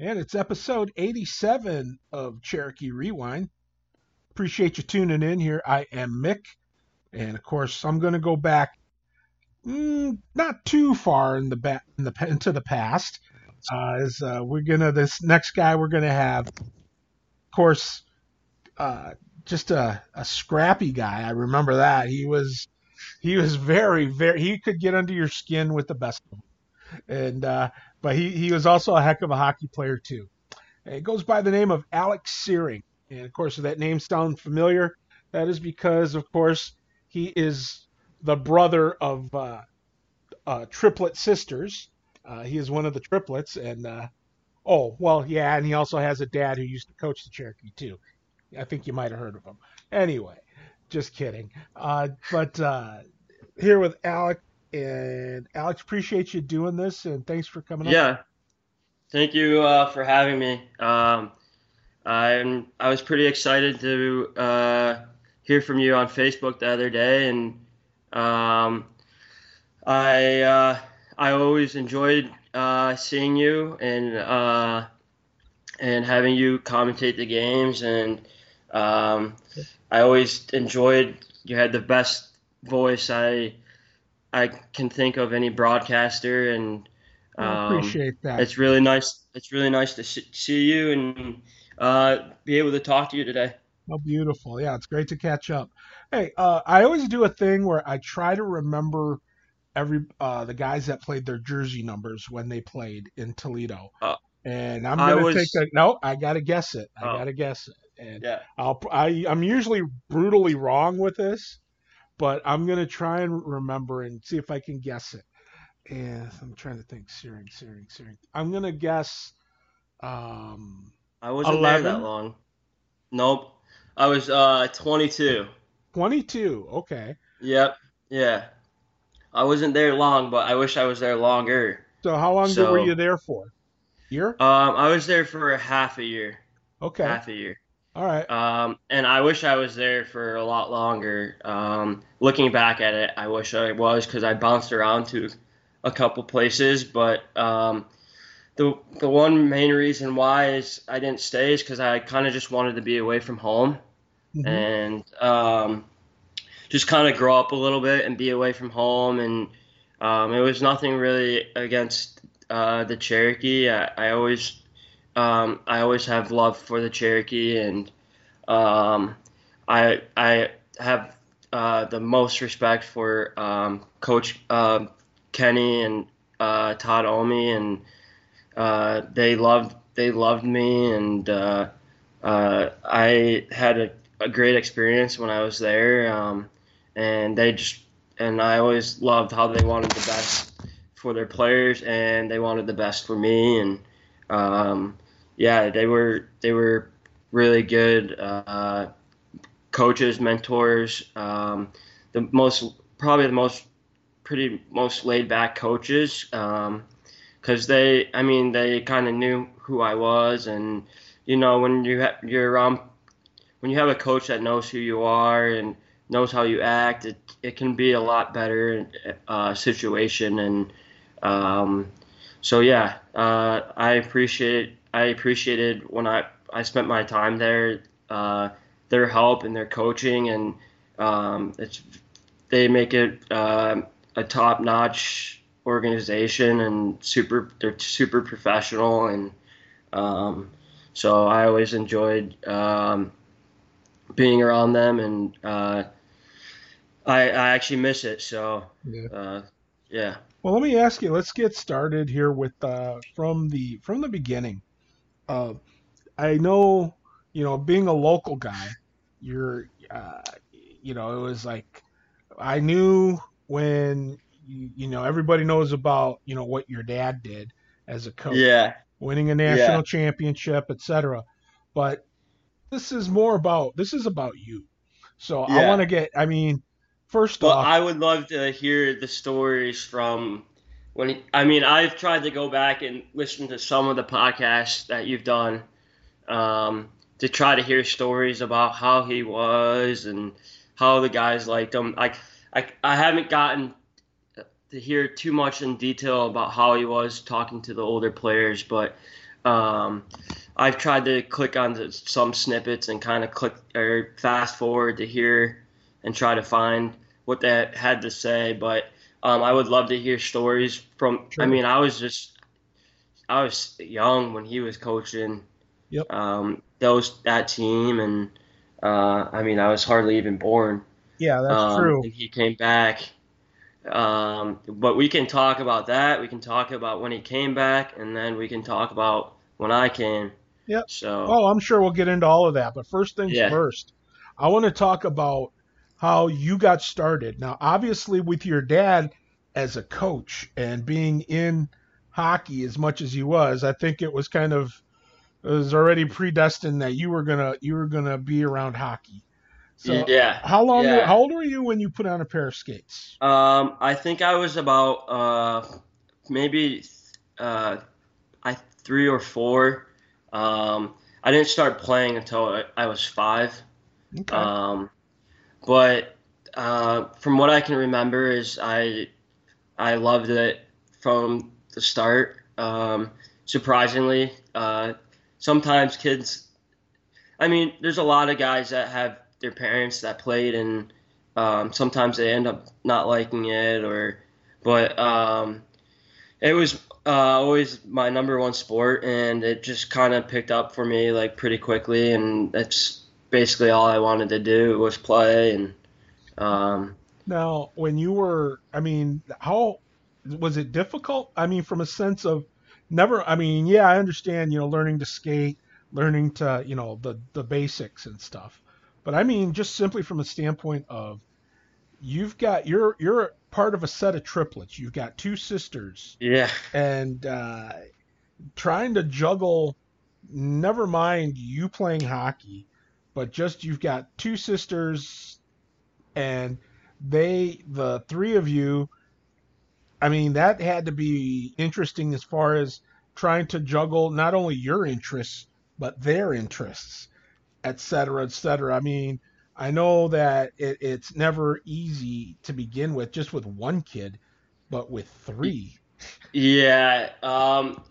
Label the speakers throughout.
Speaker 1: And it's episode 87 of Cherokee Rewind. Appreciate you tuning in here. I am Mick. And of course, I'm going to go back mm, not too far in the back in the into the past. Uh, as uh, we're gonna this next guy we're gonna have, of course, uh, just a, a scrappy guy. I remember that he was he was very very he could get under your skin with the best of them, and uh, but he he was also a heck of a hockey player too. It goes by the name of Alex Syring, and of course, if that name sounds familiar, that is because of course he is the brother of uh, uh, triplet sisters. Uh, he is one of the triplets, and uh, oh well, yeah, and he also has a dad who used to coach the Cherokee too. I think you might have heard of him. Anyway, just kidding. Uh, but here with Alex, and Alex, appreciate you doing this, and thanks for coming.
Speaker 2: Yeah, thank you uh, for having me. Um, I'm I was pretty excited to uh, hear from you on Facebook the other day, and um, I uh, I always enjoyed uh, seeing you and uh, and having you commentate the games, and um, I always enjoyed. You had the best voice I I can think of any broadcaster, and
Speaker 1: um, I appreciate that.
Speaker 2: It's really nice. It's really nice to see you and uh, be able to talk to you today.
Speaker 1: Oh, beautiful! Yeah, it's great to catch up. Hey, uh, I always do a thing where I try to remember every uh, the guys that played their jersey numbers when they played in Toledo. Uh, and I'm gonna was... take a no. I gotta guess it. I oh. gotta guess it. And
Speaker 2: yeah.
Speaker 1: I'll I I'm usually brutally wrong with this, but I'm gonna try and remember and see if I can guess it. And I'm trying to think. Syring, Syring, Syring. I'm gonna guess. Um,
Speaker 2: I wasn't 11? there that long. Nope. I was uh 22.
Speaker 1: 22. Okay.
Speaker 2: Yep. Yeah. I wasn't there long, but I wish I was there longer.
Speaker 1: So how long so, were you there for? Year?
Speaker 2: Um, I was there for half a year.
Speaker 1: Okay.
Speaker 2: Half a year.
Speaker 1: All right.
Speaker 2: Um, and I wish I was there for a lot longer. Um, looking back at it, I wish I was because I bounced around to a couple places. But um, the the one main reason why is I didn't stay is because I kind of just wanted to be away from home mm-hmm. and um, just kind of grow up a little bit and be away from home. And um, it was nothing really against uh, the Cherokee. I, I always um, I always have love for the Cherokee, and um, I I have uh, the most respect for um, Coach uh, Kenny and uh, Todd Omi, and uh, they loved they loved me, and uh, uh, I had a, a, great experience when I was there, um, and they just and I always loved how they wanted the best for their players, and they wanted the best for me, and um, yeah, they were they were really good uh, coaches, mentors. Um, the most probably the most pretty most laid back coaches because um, they I mean they kind of knew who I was and you know when you ha- you're around when you have a coach that knows who you are and knows how you act it, it can be a lot better uh, situation and um, so yeah uh, I appreciate I appreciated when I I spent my time there, uh, their help and their coaching, and um, it's they make it uh, a top notch organization and super they're super professional and um, so I always enjoyed um, being around them and uh, I I actually miss it so yeah. Uh, yeah.
Speaker 1: Well, let me ask you. Let's get started here with uh, from the from the beginning. Uh, I know, you know, being a local guy, you're, uh, you know, it was like I knew when you, you know everybody knows about you know what your dad did as a coach,
Speaker 2: yeah,
Speaker 1: winning a national yeah. championship, etc. But this is more about this is about you. So yeah. I want to get. I mean, first
Speaker 2: well,
Speaker 1: off,
Speaker 2: I would love to hear the stories from when he, I mean, I've tried to go back and listen to some of the podcasts that you've done um, to try to hear stories about how he was and how the guys liked him. I, I, I haven't gotten to hear too much in detail about how he was talking to the older players, but um, I've tried to click on some snippets and kind of click or fast forward to hear and try to find what they had to say. But um, I would love to hear stories from. Sure. I mean, I was just I was young when he was coaching.
Speaker 1: Yep.
Speaker 2: Um, those that team, and uh, I mean, I was hardly even born.
Speaker 1: Yeah, that's um, true.
Speaker 2: he came back. Um, but we can talk about that. We can talk about when he came back, and then we can talk about when I came.
Speaker 1: Yep.
Speaker 2: So.
Speaker 1: Oh, I'm sure we'll get into all of that. But first things yeah. first, I want to talk about how you got started. Now, obviously, with your dad as a coach and being in hockey as much as he was, I think it was kind of it was already predestined that you were gonna you were gonna be around hockey.
Speaker 2: So yeah.
Speaker 1: How long?
Speaker 2: Yeah.
Speaker 1: How old were you when you put on a pair of skates?
Speaker 2: Um, I think I was about uh, maybe uh, I three or four. Um, I didn't start playing until I, I was five.
Speaker 1: Okay.
Speaker 2: Um, but uh, from what I can remember, is I I loved it from the start. Um, surprisingly, uh, sometimes kids. I mean, there's a lot of guys that have their parents that played, and um, sometimes they end up not liking it, or but um, it was uh, always my number one sport, and it just kind of picked up for me like pretty quickly, and that's basically all I wanted to do was play. And um,
Speaker 1: now, when you were, I mean, how was it difficult? I mean, from a sense of never. I mean, yeah, I understand. You know, learning to skate, learning to, you know, the the basics and stuff. But I mean, just simply from a standpoint of you've got you're you're part of a set of triplets. You've got two sisters.
Speaker 2: Yeah.
Speaker 1: And uh, trying to juggle, never mind you playing hockey, but just you've got two sisters, and they the three of you. I mean, that had to be interesting as far as trying to juggle not only your interests but their interests, et cetera, et cetera. I mean, I know that it, it's never easy to begin with, just with one kid, but with three.
Speaker 2: Yeah, um,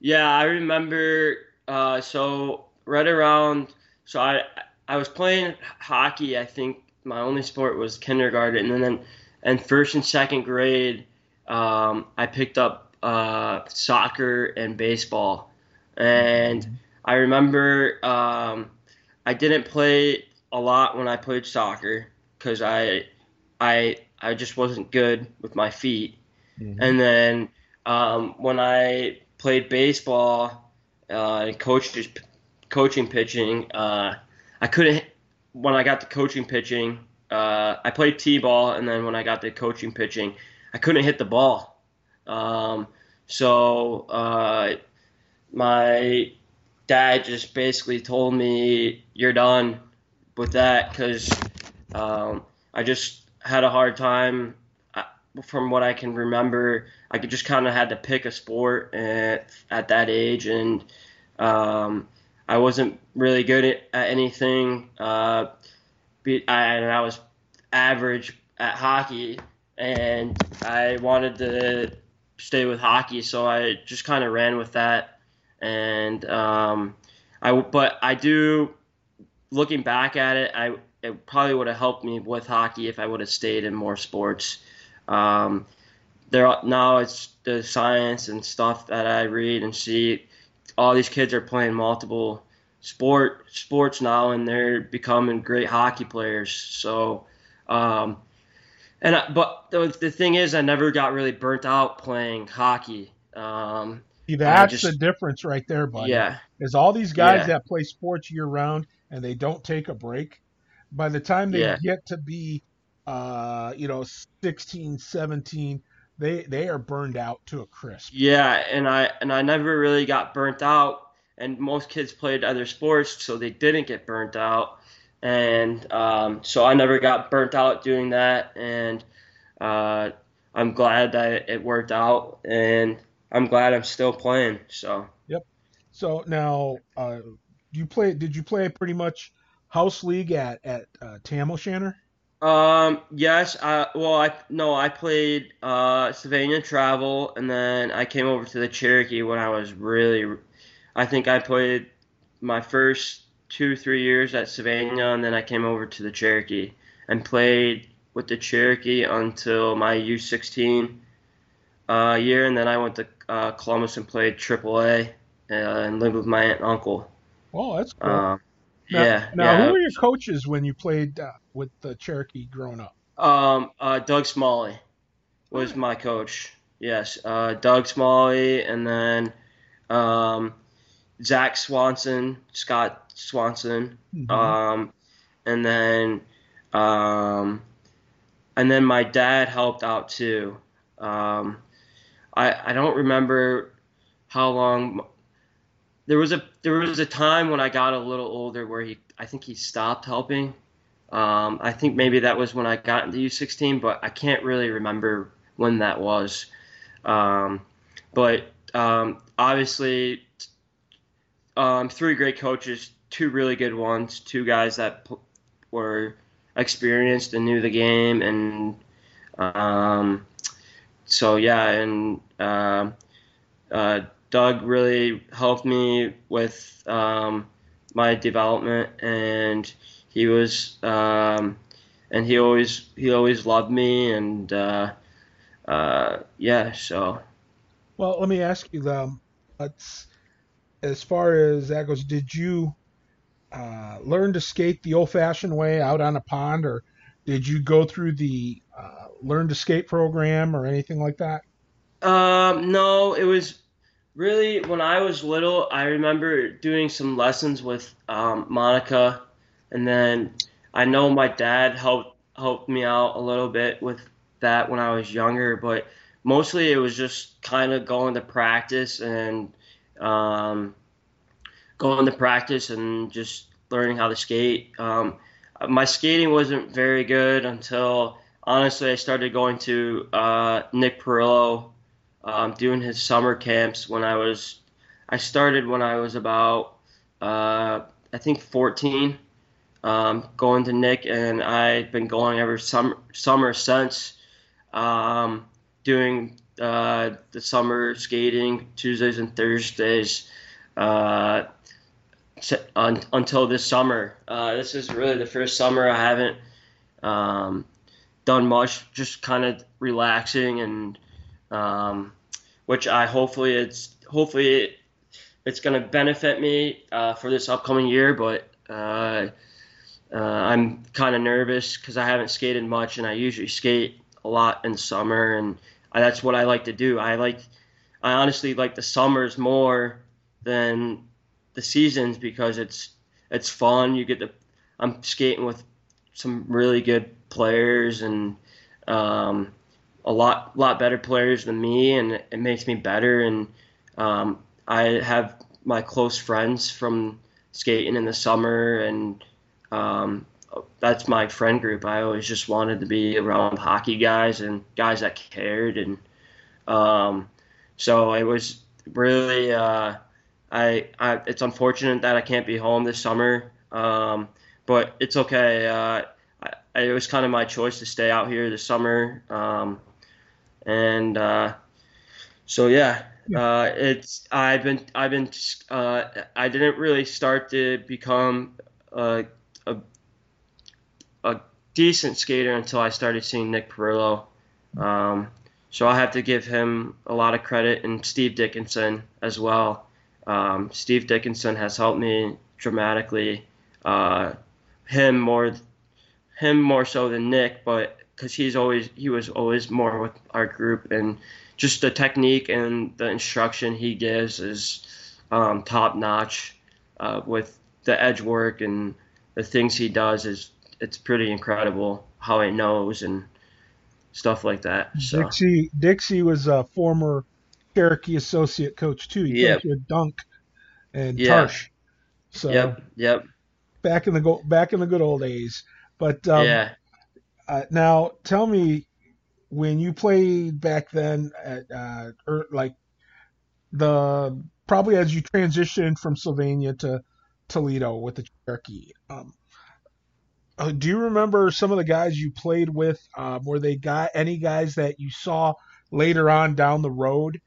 Speaker 2: yeah, I remember. Uh, so right around, so I I was playing hockey. I think my only sport was kindergarten, and then and first and second grade, um, I picked up uh, soccer and baseball, and mm-hmm. I remember um, I didn't play a lot when I played soccer because I, I, I just wasn't good with my feet. Mm-hmm. And then um, when I played baseball uh, and coached coaching pitching, uh, I couldn't. When I got the coaching pitching, uh, I played t-ball, and then when I got the coaching pitching, I couldn't hit the ball. Um, so uh, my dad just basically told me, "You're done with that because um, I just had a hard time. Uh, from what I can remember, I could just kind of had to pick a sport at, at that age, and um, I wasn't really good at, at anything. Uh, I, and I was average at hockey, and I wanted to stay with hockey, so I just kind of ran with that. And um, I, but I do looking back at it, I it probably would have helped me with hockey if I would have stayed in more sports. Um, there now it's the science and stuff that I read and see. All these kids are playing multiple sport sports now, and they're becoming great hockey players. So, um, and I, but the, the thing is, I never got really burnt out playing hockey. Um,
Speaker 1: See, that's just, the difference right there, buddy.
Speaker 2: Yeah.
Speaker 1: Is all these guys yeah. that play sports year round, and they don't take a break, by the time they yeah. get to be, uh, you know, 16, 17, they they are burned out to a crisp.
Speaker 2: Yeah, and I and I never really got burnt out. And most kids played other sports, so they didn't get burnt out. And um, so I never got burnt out doing that. And uh, I'm glad that it worked out, and I'm glad I'm still playing. So.
Speaker 1: Yep. So now, uh, you play? Did you play pretty much house league at at uh, Tam O'Shanter?
Speaker 2: Um. Yes. I well. I no. I played uh Sylvania Travel, and then I came over to the Cherokee when I was really. I think I played my first two three years at Sylvania, and then I came over to the Cherokee and played with the Cherokee until my U16 uh, year, and then I went to uh, Columbus and played AAA uh, and lived with my aunt and uncle.
Speaker 1: Oh, that's cool. Now,
Speaker 2: yeah.
Speaker 1: Now,
Speaker 2: yeah.
Speaker 1: who were your coaches when you played uh, with the Cherokee growing up?
Speaker 2: Um, uh, Doug Smalley was my coach. Yes, uh, Doug Smalley, and then um, Zach Swanson, Scott Swanson,
Speaker 1: Mhm.
Speaker 2: um, and then um, and then my dad helped out too. Um, I I don't remember how long. There was a there was a time when I got a little older where he I think he stopped helping. Um, I think maybe that was when I got into U16, but I can't really remember when that was. Um, but um, obviously, um, three great coaches, two really good ones, two guys that were experienced and knew the game, and um, so yeah, and um uh, Doug really helped me with um, my development, and he was um, and he always he always loved me, and uh, uh, yeah, so.
Speaker 1: Well, let me ask you, though, let's, as far as that goes, did you uh, learn to skate the old-fashioned way out on a pond, or did you go through the uh, learn to skate program or anything like that?
Speaker 2: Um, no, it was really when I was little. I remember doing some lessons with um, Monica, and then I know my dad helped helped me out a little bit with that when I was younger. But mostly it was just kind of going to practice and um, going to practice and just learning how to skate. Um, my skating wasn't very good until honestly I started going to uh, Nick Perillo um, doing his summer camps when I was I started when I was about uh, I think 14 um, going to Nick and I've been going every summer summer since um, doing uh, the summer skating Tuesdays and Thursdays uh, until this summer. Uh, this is really the first summer I haven't um, done much, just kind of relaxing and um, which I hopefully it's hopefully it's going to benefit me uh, for this upcoming year. But uh, uh, I'm kind of nervous because I haven't skated much, and I usually skate a lot in summer, and I, that's what I like to do. I like I honestly like the summers more than the seasons because it's it's fun. You get to I'm skating with some really good players and um, a lot lot better players than me, and it makes me better. And um, I have my close friends from skating in the summer, and um, that's my friend group. I always just wanted to be around hockey guys and guys that cared, and um, so it was really. Uh, I, I it's unfortunate that I can't be home this summer, um, but it's okay. Uh, I, it was kind of my choice to stay out here this summer. Um, and uh, so yeah, uh, it's I've been I've been uh, I didn't really start to become a, a, a decent skater until I started seeing Nick Perillo. Um, so I have to give him a lot of credit and Steve Dickinson as well. Um, Steve Dickinson has helped me dramatically. Uh, him more him more so than Nick, but because he's always he was always more with our group and just the technique and the instruction he gives is um, top notch. Uh, with the edge work and the things he does is it's pretty incredible how he knows and stuff like that. So
Speaker 1: Dixie Dixie was a former Cherokee associate coach too. He
Speaker 2: Yep.
Speaker 1: coached Dunk and
Speaker 2: Yeah.
Speaker 1: Tarsh. So
Speaker 2: yep, yep,
Speaker 1: back in the go back in the good old days. But um,
Speaker 2: yeah.
Speaker 1: Uh, now, tell me, when you played back then, at uh, er, like the probably as you transitioned from Sylvania to Toledo with the Cherokee, um, uh, do you remember some of the guys you played with? Um, were they got any guys that you saw later on down the road?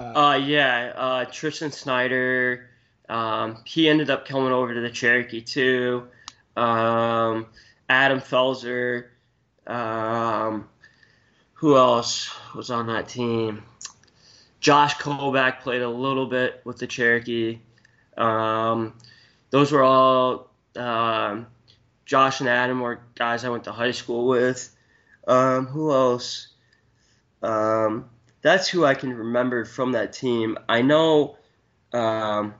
Speaker 2: Uh, yeah, uh, Tristan Snyder, Um, he ended up coming over to the Cherokee too. Um, Adam Felser. Um, who else was on that team? Josh Kovac played a little bit with the Cherokee. Um, those were all um, Josh and Adam were guys I went to high school with. Um, who else? Um, that's who I can remember from that team. I know, um,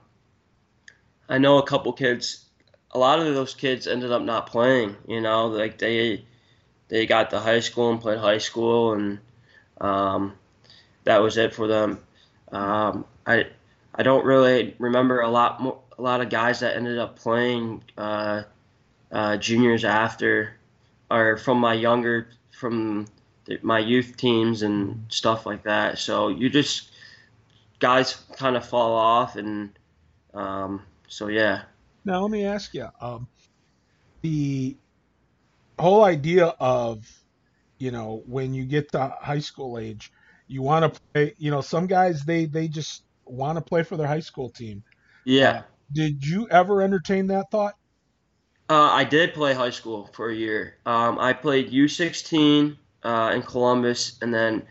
Speaker 2: I know a couple kids. A lot of those kids ended up not playing. You know, like they they got to high school and played high school, and um, that was it for them. Um, I I don't really remember a lot more, a lot of guys that ended up playing uh, uh, juniors after, or from my younger from the, my youth teams and stuff like that. So you just guys kind of fall off, and um, so yeah.
Speaker 1: Now let me ask you, um, the whole idea of you know when you get to high school age, you want to play. You know, some guys they they just want to play for their high school team.
Speaker 2: Yeah. Uh,
Speaker 1: did you ever entertain that thought?
Speaker 2: Uh, I did play high school for a year. Um, I played U16 uh, in Columbus, and then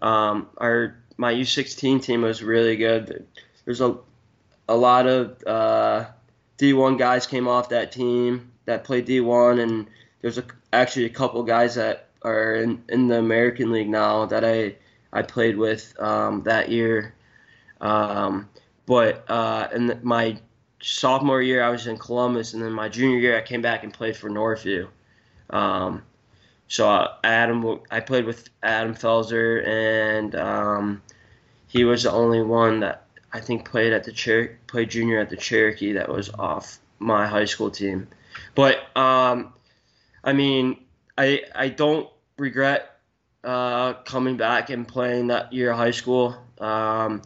Speaker 2: um, our my U16 team was really good. There's a a lot of uh, D1 guys came off that team that played D1, and there's a, actually a couple guys that are in, in the American League now that I I played with um, that year. Um, but uh, in my sophomore year, I was in Columbus, and then my junior year, I came back and played for Northview. Um, so uh, Adam, I played with Adam Felser, and um, he was the only one that I think played at the Cher- played junior at the Cherokee that was off my high school team. But um, I mean, I I don't regret uh, coming back and playing that year of high school. Um,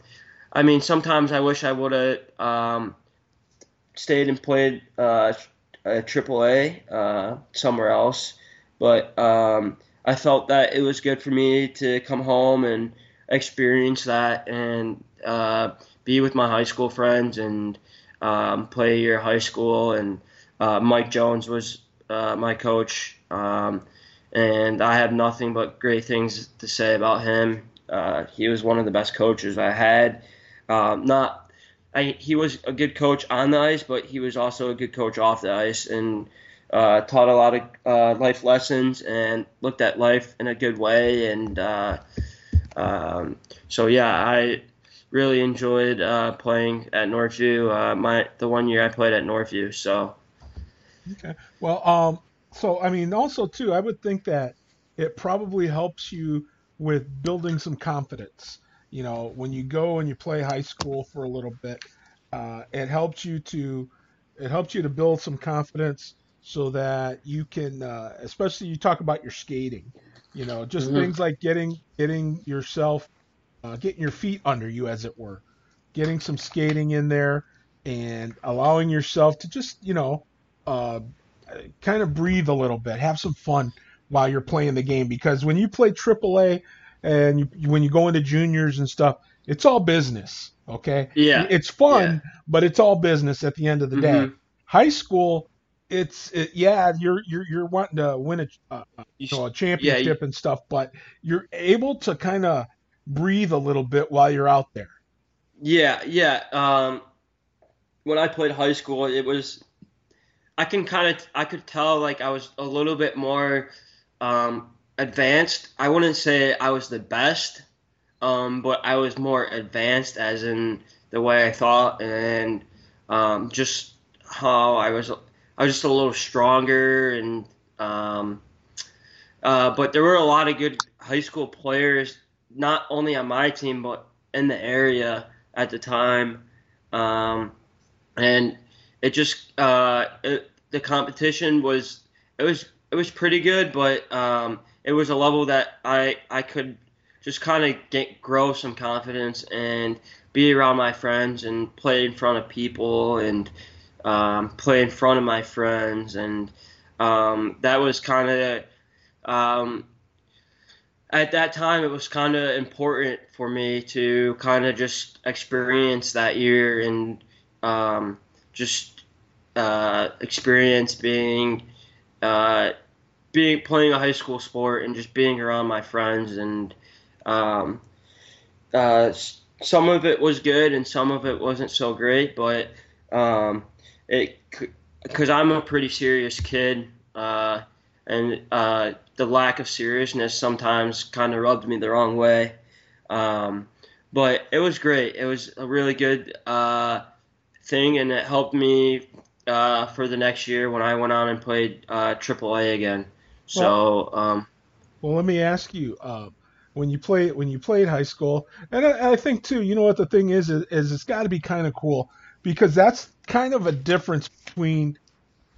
Speaker 2: I mean, sometimes I wish I would have um, stayed and played uh, AAA uh, somewhere else, but um, I felt that it was good for me to come home and experience that and uh, be with my high school friends and um, play your high school. And uh, Mike Jones was uh, my coach, um, and I have nothing but great things to say about him. Uh, he was one of the best coaches I had. Um, not I, he was a good coach on the ice, but he was also a good coach off the ice and uh, taught a lot of uh, life lessons and looked at life in a good way. And uh, um, so, yeah, I really enjoyed uh, playing at Northview. Uh, my the one year I played at Northview. So,
Speaker 1: okay, well, um, so I mean, also too, I would think that it probably helps you with building some confidence you know, when you go and you play high school for a little bit, uh, it helps you to it helps you to build some confidence so that you can, uh, especially you talk about your skating, you know, just mm-hmm. things like getting getting yourself, uh, getting your feet under you, as it were, getting some skating in there, and allowing yourself to just, you know, uh, kind of breathe a little bit, have some fun while you're playing the game. Because when you play AAA and you, when you go into juniors and stuff, it's all business. Okay.
Speaker 2: Yeah.
Speaker 1: It's fun, yeah. but it's all business at the end of the mm-hmm. day. High school, it's it, yeah, you're you're you're wanting to win a uh, you know, a championship yeah, you, and stuff, but you're able to kind of breathe a little bit while you're out there.
Speaker 2: Yeah, yeah. Um, when I played high school, it was I can kind of I could tell like I was a little bit more um, advanced. I wouldn't say I was the best, um, but I was more advanced, as in the way I thought and um, just how I was. I was just a little stronger, and um, uh, but there were a lot of good high school players, not only on my team but in the area at the time, um, and it just uh, it, the competition was it was it was pretty good, but um, it was a level that I I could just kind of get grow some confidence and be around my friends and play in front of people and um, play in front of my friends and um, that was kind of um, at that time it was kind of important for me to kind of just experience that year and um, just uh, experience being uh, being playing a high school sport and just being around my friends and um, uh, some of it was good and some of it wasn't so great, but um, it because I'm a pretty serious kid uh, and uh, the lack of seriousness sometimes kind of rubbed me the wrong way. Um, but it was great. It was a really good uh, thing, and it helped me uh, for the next year when I went on and played uh, AAA again. So, well, um,
Speaker 1: well, let me ask you. Uh, when you play when you played high school, and I, I think too, you know what the thing is is, is it's got to be kind of cool because that's kind of a difference between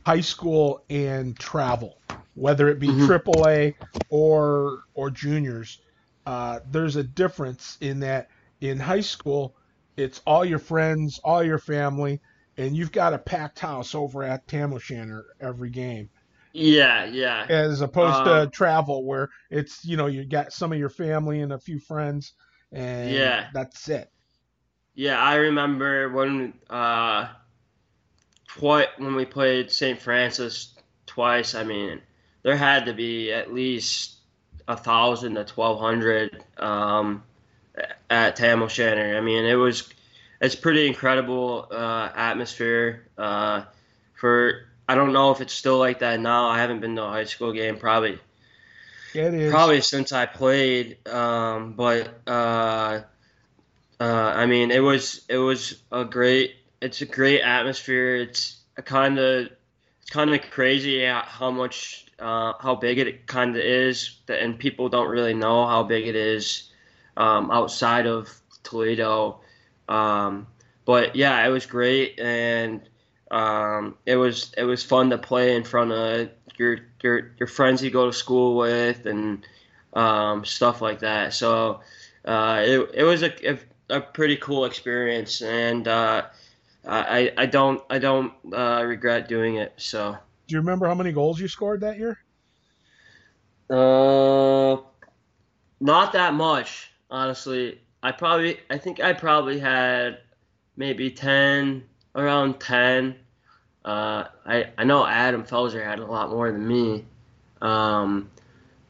Speaker 1: high school and travel, whether it be mm-hmm. AAA or or juniors. Uh, there's a difference in that in high school, it's all your friends, all your family, and you've got a packed house over at Tam O'Shanter every game.
Speaker 2: Yeah, yeah.
Speaker 1: As opposed to um, travel where it's, you know, you got some of your family and a few friends and yeah. that's it.
Speaker 2: Yeah, I remember when uh twi- when we played St. Francis twice, I mean, there had to be at least a thousand to twelve hundred um, at Tam O'Shanter. I mean, it was it's pretty incredible uh, atmosphere uh, for. I don't know if it's still like that now. I haven't been to a high school game probably.
Speaker 1: It is.
Speaker 2: Probably since I played, um, but uh, uh, I mean, it was it was a great. It's a great atmosphere. It's a kind of it's kind of crazy how much uh, how big it kind of is, and people don't really know how big it is um, outside of Toledo. Um, but yeah, it was great, and um, it was it was fun to play in front of your your your friends you go to school with and um, stuff like that. So uh, it it was a, a, a pretty cool experience, and uh, I I don't I don't uh, regret doing it. So.
Speaker 1: Do you remember how many goals you scored that year?
Speaker 2: Uh, not that much, honestly. I probably I think I probably had maybe ten, around ten. Uh, I I know Adam Felser had a lot more than me, um,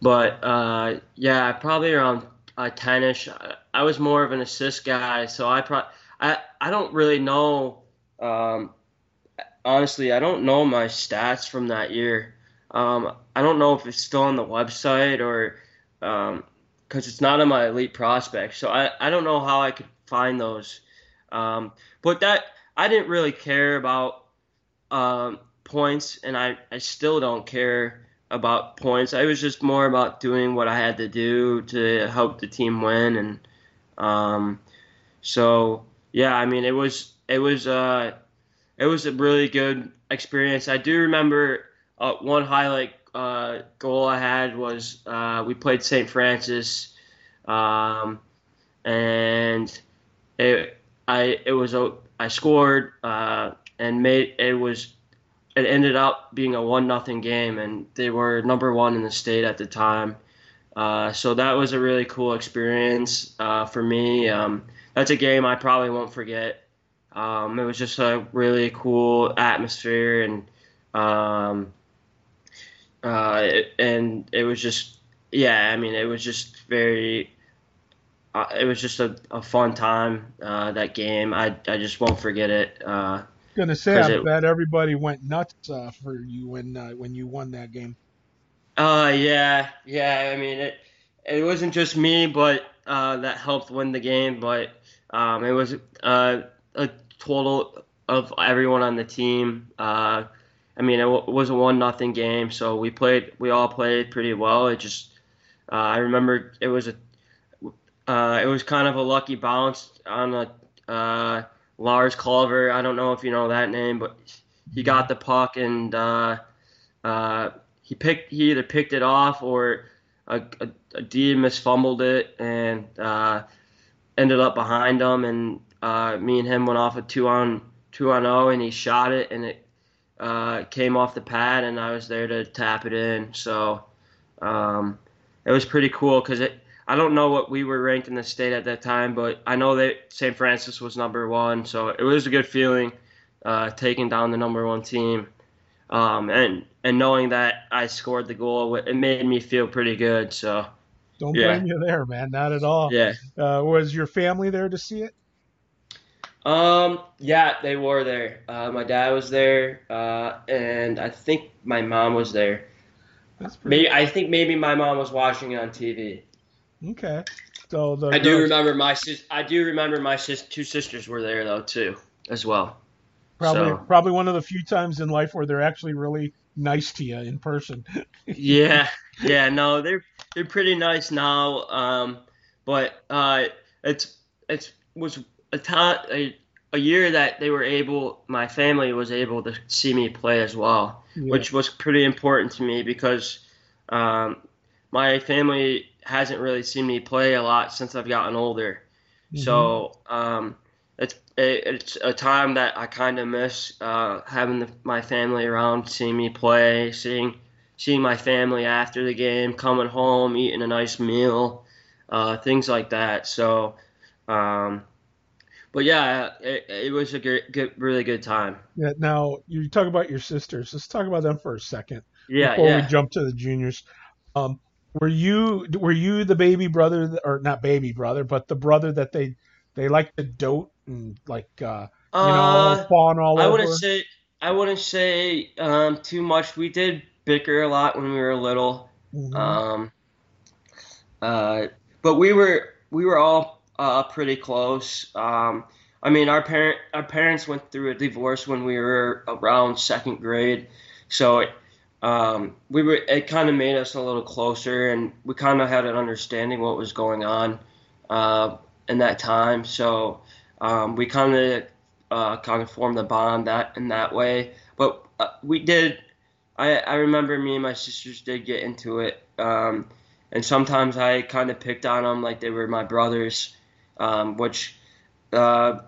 Speaker 2: but uh, yeah, probably around uh, ten-ish. I was more of an assist guy, so I pro I I don't really know. Um, honestly, I don't know my stats from that year. Um, I don't know if it's still on the website or because it's not on my elite prospects. So I, I don't know how I could find those. Um, but that I didn't really care about um, points, and I, I still don't care about points. I was just more about doing what I had to do to help the team win, and um, so yeah, I mean it was it was uh, it was a really good experience. I do remember uh, one highlight uh, goal I had was uh, we played St. Francis, um, and it I it was a I scored uh, and made it was it ended up being a one nothing game, and they were number one in the state at the time. Uh, so that was a really cool experience uh, for me. Um, that's a game I probably won't forget. Um, it was just a really cool atmosphere and um, uh, and it was just yeah. I mean, it was just very. Uh, it was just a, a fun time uh, that game. I I just won't forget it. Uh,
Speaker 1: gonna say I it, bet everybody went nuts uh, for you when uh, when you won that game.
Speaker 2: Uh yeah yeah. I mean it it wasn't just me, but uh, that helped win the game. But um, it was uh, a total of everyone on the team. Uh, I mean, it, w- was a one nothing game, so we played. We all played pretty well. It just, uh, I remember it was a, uh, it was kind of a lucky bounce on a uh, Lars Culver. I don't know if you know that name, but he got the puck and uh, uh, he picked. He either picked it off or a, a, a D misfumbled it and uh, ended up behind him. And me and him went off a two on two on zero, and he shot it, and it uh, came off the pad, and I was there to tap it in. So um, it was pretty cool because I don't know what we were ranked in the state at that time, but I know that St. Francis was number one, so it was a good feeling uh, taking down the number one team. Um, and and knowing that I scored the goal, it made me feel pretty good. So
Speaker 1: don't yeah. blame you there, man. Not at all.
Speaker 2: Yeah.
Speaker 1: Uh, was your family there to see it?
Speaker 2: Um, yeah, they were there. Uh, my dad was there, uh, and I think my mom was there. That's pretty. Maybe I think maybe my mom was watching it on TV.
Speaker 1: Okay. So the
Speaker 2: I do remember my sis. I do remember my sis. Two sisters were there though too, as well.
Speaker 1: Probably, so. probably one of the few times in life where they're actually really nice to you in person.
Speaker 2: yeah, yeah, no, they're they're pretty nice now. Um, but uh, it's it's was a time a, a year that they were able, my family was able to see me play as well, yeah. which was pretty important to me because um, my family hasn't really seen me play a lot since I've gotten older. Mm-hmm. So um, it's it's a time that I kind of miss uh, having the, my family around, seeing me play, seeing seeing my family after the game, coming home, eating a nice meal, uh, things like that. So, um, but yeah, it, it was a good, good, really good time.
Speaker 1: Yeah. Now you talk about your sisters. Let's talk about them for a second.
Speaker 2: Yeah.
Speaker 1: Before
Speaker 2: yeah.
Speaker 1: we jump to the juniors. Um, were you were you the baby brother or not baby brother, but the brother that they they like to dote and like uh, you uh, know fawn all
Speaker 2: I
Speaker 1: over?
Speaker 2: I wouldn't say I wouldn't say um, too much. We did bicker a lot when we were little. Mm-hmm. Um, uh, but we were we were all uh, pretty close. Um, I mean, our parent our parents went through a divorce when we were around second grade, so it, um, we were it kind of made us a little closer, and we kind of had an understanding what was going on uh, in that time. So um, we kind of uh, kind of formed a bond that in that way. But uh, we did. I I remember me and my sisters did get into it, um, and sometimes I kind of picked on them like they were my brothers, um, which uh,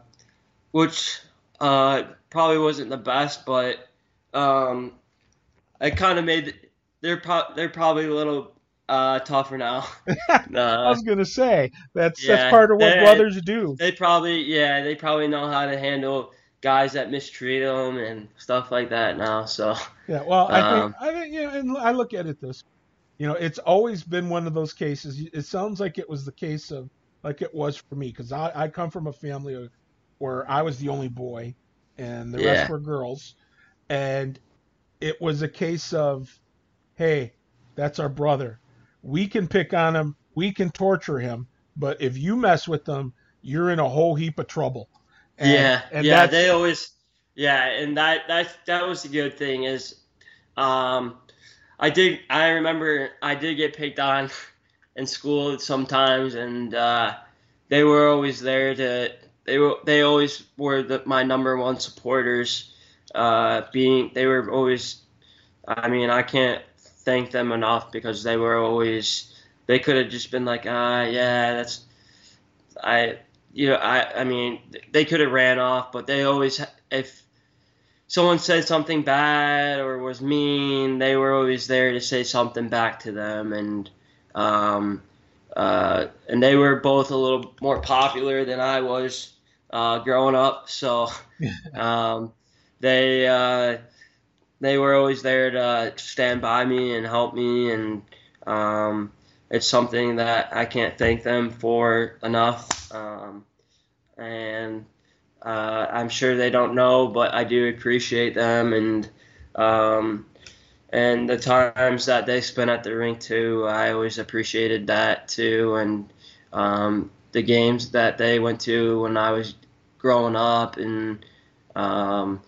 Speaker 2: which uh, probably wasn't the best, but um, I kind of made they're pro- they're probably a little uh, tougher now.
Speaker 1: I was gonna say that's yeah, that's part of what they, brothers do.
Speaker 2: They probably yeah they probably know how to handle guys that mistreat them and stuff like that now. So
Speaker 1: yeah, well I um, think I think you know, and I look at it this, you know, it's always been one of those cases. It sounds like it was the case of like it was for me because I I come from a family where I was the only boy and the yeah. rest were girls, and it was a case of, hey, that's our brother. We can pick on him, we can torture him, but if you mess with them, you're in a whole heap of trouble.
Speaker 2: And, yeah, and yeah, they always, yeah, and that that that was the good thing is, um, I did I remember I did get picked on in school sometimes, and uh, they were always there to they were they always were the, my number one supporters uh, being they were always. I mean, I can't thank them enough because they were always. They could have just been like, ah, yeah, that's. I, you know, I, I mean, they could have ran off, but they always, if someone said something bad or was mean, they were always there to say something back to them, and, um, uh, and they were both a little more popular than I was uh, growing up, so, um, they uh, they were always there to stand by me and help me, and um, it's something that I can't thank them for enough. Um, and uh, I'm sure they don't know, but I do appreciate them. And um, and the times that they spent at the rink too. I always appreciated that too, and um, the games that they went to when I was growing up and um,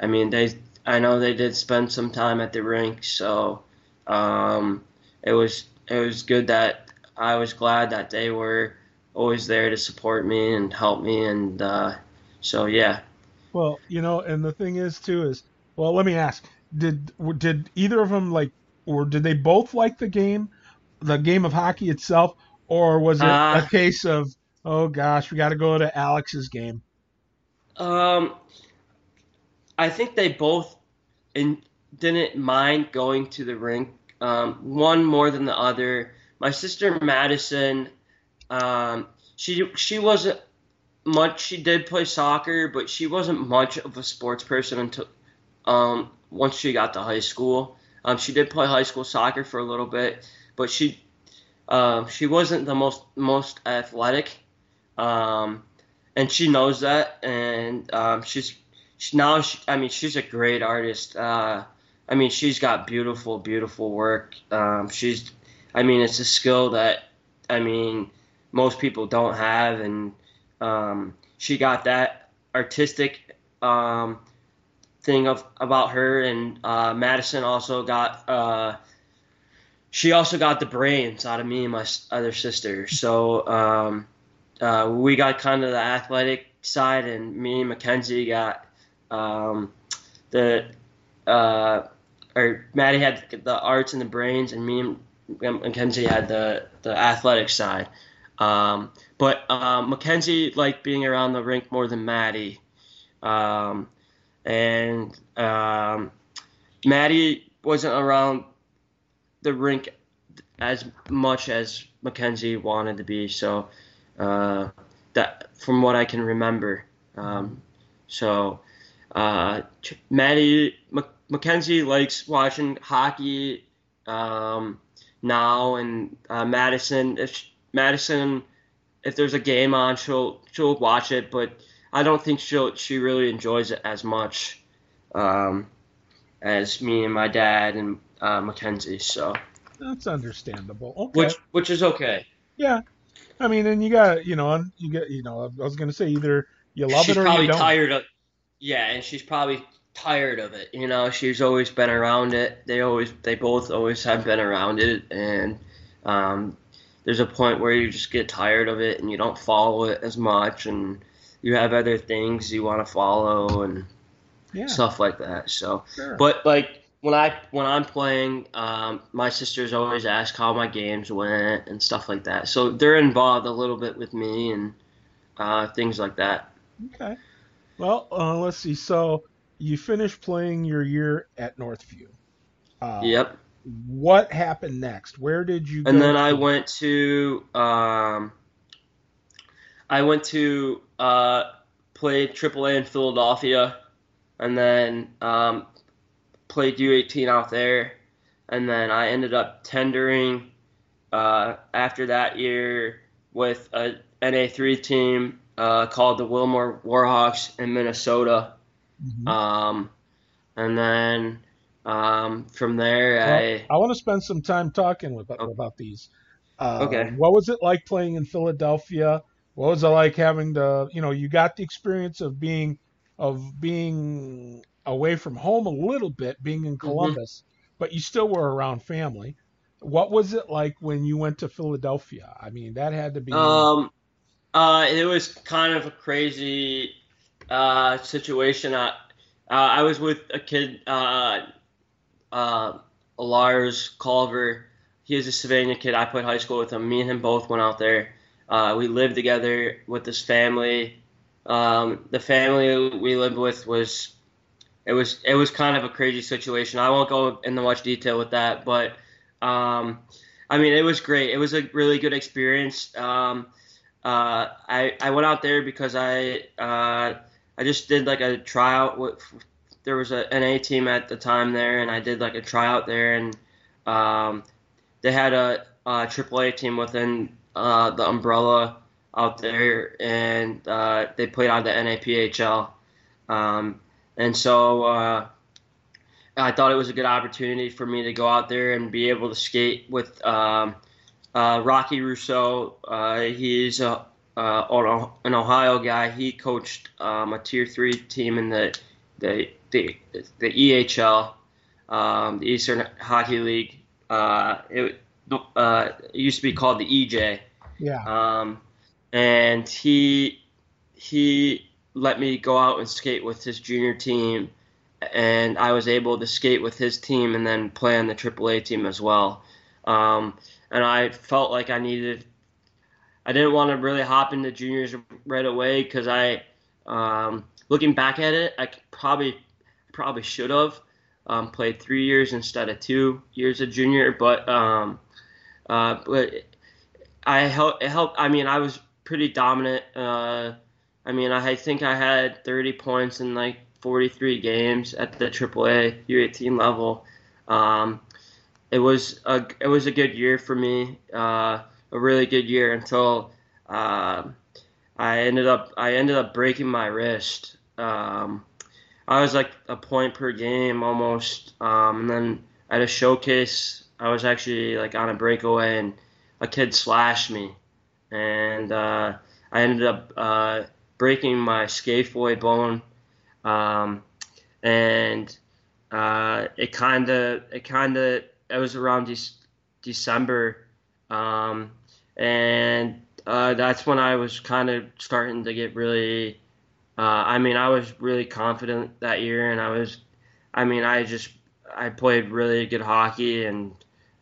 Speaker 2: I mean, they I know they did spend some time at the rink, so um, it was it was good that I was glad that they were always there to support me and help me, and uh, so yeah.
Speaker 1: Well, you know, and the thing is too is well, let me ask: did did either of them like, or did they both like the game, the game of hockey itself, or was it uh, a case of oh gosh, we got to go to Alex's game?
Speaker 2: Um, I think they both in, didn't mind going to the rink. Um, one more than the other. My sister Madison um, she she wasn't much. She did play soccer, but she wasn't much of a sports person until um, once she got to high school. Um, she did play high school soccer for a little bit, but she um, she wasn't the most most athletic, um, and she knows that. And um, she's she, now she, I mean she's a great artist. Uh, I mean she's got beautiful beautiful work. Um, she's I mean it's a skill that I mean most people don't have, and um, she got that artistic thing of about her. And uh, Madison also got. Uh, she also got the brains out of me and my other sister. So um, uh, we got kind of the athletic side, and me and Mackenzie got um, the uh, or Maddie had the arts and the brains, and me and Mackenzie had the the athletic side. Um, but um, Mackenzie liked being around the rink more than Maddie, um, and um, Maddie wasn't around the rink as much as Mackenzie wanted to be. So uh, that, from what I can remember, um, so uh, Maddie Mackenzie likes watching hockey um, now, and uh, Madison. If Madison, if there's a game on, she'll she'll watch it, but I don't think she'll she really enjoys it as much um, as me and my dad and uh, Mackenzie. So
Speaker 1: that's understandable. Okay.
Speaker 2: Which which is okay.
Speaker 1: Yeah, I mean, and you got you know, you get you know, I was gonna say either you love
Speaker 2: she's
Speaker 1: it or
Speaker 2: probably
Speaker 1: you don't.
Speaker 2: She's probably tired of. Yeah, and she's probably tired of it. You know, she's always been around it. They always, they both always have been around it, and um, there's a point where you just get tired of it and you don't follow it as much, and you have other things you want to follow and
Speaker 1: yeah.
Speaker 2: stuff like that. So,
Speaker 1: Sure.
Speaker 2: but like when I when I'm playing, um, my sisters always ask how my games went and stuff like that. So they're involved a little bit with me and uh, things like that.
Speaker 1: Okay. Well, uh, let's see. So you finished playing your year at Northview. Uh,
Speaker 2: Yep.
Speaker 1: What happened next? Where did you?
Speaker 2: And then I went to um, I went to uh, play AAA in Philadelphia, and then um, played U18 out there, and then I ended up tendering uh, after that year with a NA3 team uh, called the Willmar Warhawks in Minnesota,
Speaker 1: Mhm.
Speaker 2: um, and then um, from there
Speaker 1: Well,
Speaker 2: I.
Speaker 1: I want to spend some time talking with,
Speaker 2: Okay.
Speaker 1: about these. Uh,
Speaker 2: Okay.
Speaker 1: What was it like playing in Philadelphia? What was it like having the, you know, you got the experience of being, of being away from home a little bit, being
Speaker 2: Mm-hmm.
Speaker 1: in Columbus, but you still were around family. What was it like when you went to Philadelphia? I mean, that had to be.
Speaker 2: Um, uh, it was kind of a crazy uh, situation. I, uh, I was with a kid, uh, uh, Lars Culver. He is a Sylvania kid. I played high school with him. Me and him both went out there. Uh, we lived together with this family. Um, the family we lived with was it was it was kind of a crazy situation. I won't go into much detail with that, but um, I mean it was great. It was a really good experience. Um, uh, I I went out there because I uh, I just did like a tryout. With, there was a NA team at the time there, and I did like a tryout there, and um, they had a, a AAA team within uh, the umbrella out there, and uh, they played on the NAPHL. Um, and so uh, I thought it was a good opportunity for me to go out there and be able to skate with um, uh, Rocky Rousseau. Uh, he's a, uh, an Ohio guy. He coached um, a Tier Three team in the the the, the EHL, um, the Eastern Hockey League. Uh, it, uh, it used to be called the EJ.
Speaker 1: yeah.
Speaker 2: Um, and he he let me go out and skate with his junior team, and I was able to skate with his team and then play on the AAA team as well. Um, and I felt like I needed. I didn't want to really hop into juniors right away because I, um, looking back at it, I probably probably should have um, played three years instead of two years of junior, but um, uh, but I helped. It helped. I mean, I was pretty dominant. Uh, I mean, I think I had 30 points in like 43 games at the AAA U18 level. Um, it was a it was a good year for me, uh, a really good year until uh, I ended up I ended up breaking my wrist. Um, I was like a point per game almost, um, and then at a showcase, I was actually like on a breakaway, and a kid slashed me, and uh, I ended up uh, breaking my scaphoid bone, um, and uh, it kind of it kind of it was around de- December, um, and uh, that's when I was kind of starting to get really. Uh, I mean, I was really confident that year, and I was, I mean, I just I played really good hockey, and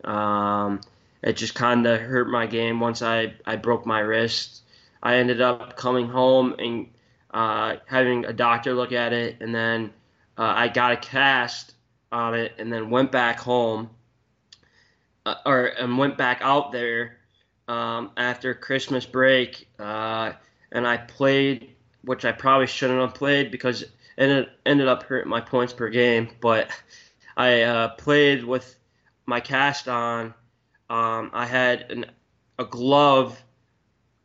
Speaker 2: um, it just kind of hurt my game once I I broke my wrist. I ended up coming home and uh, having a doctor look at it, and then uh, I got a cast on it, and then went back home, uh, or and went back out there um, after Christmas break, uh, and I played, which I probably shouldn't have played because it ended, ended up hurting my points per game. But I uh, played with my cast on. Um, I had an, a glove,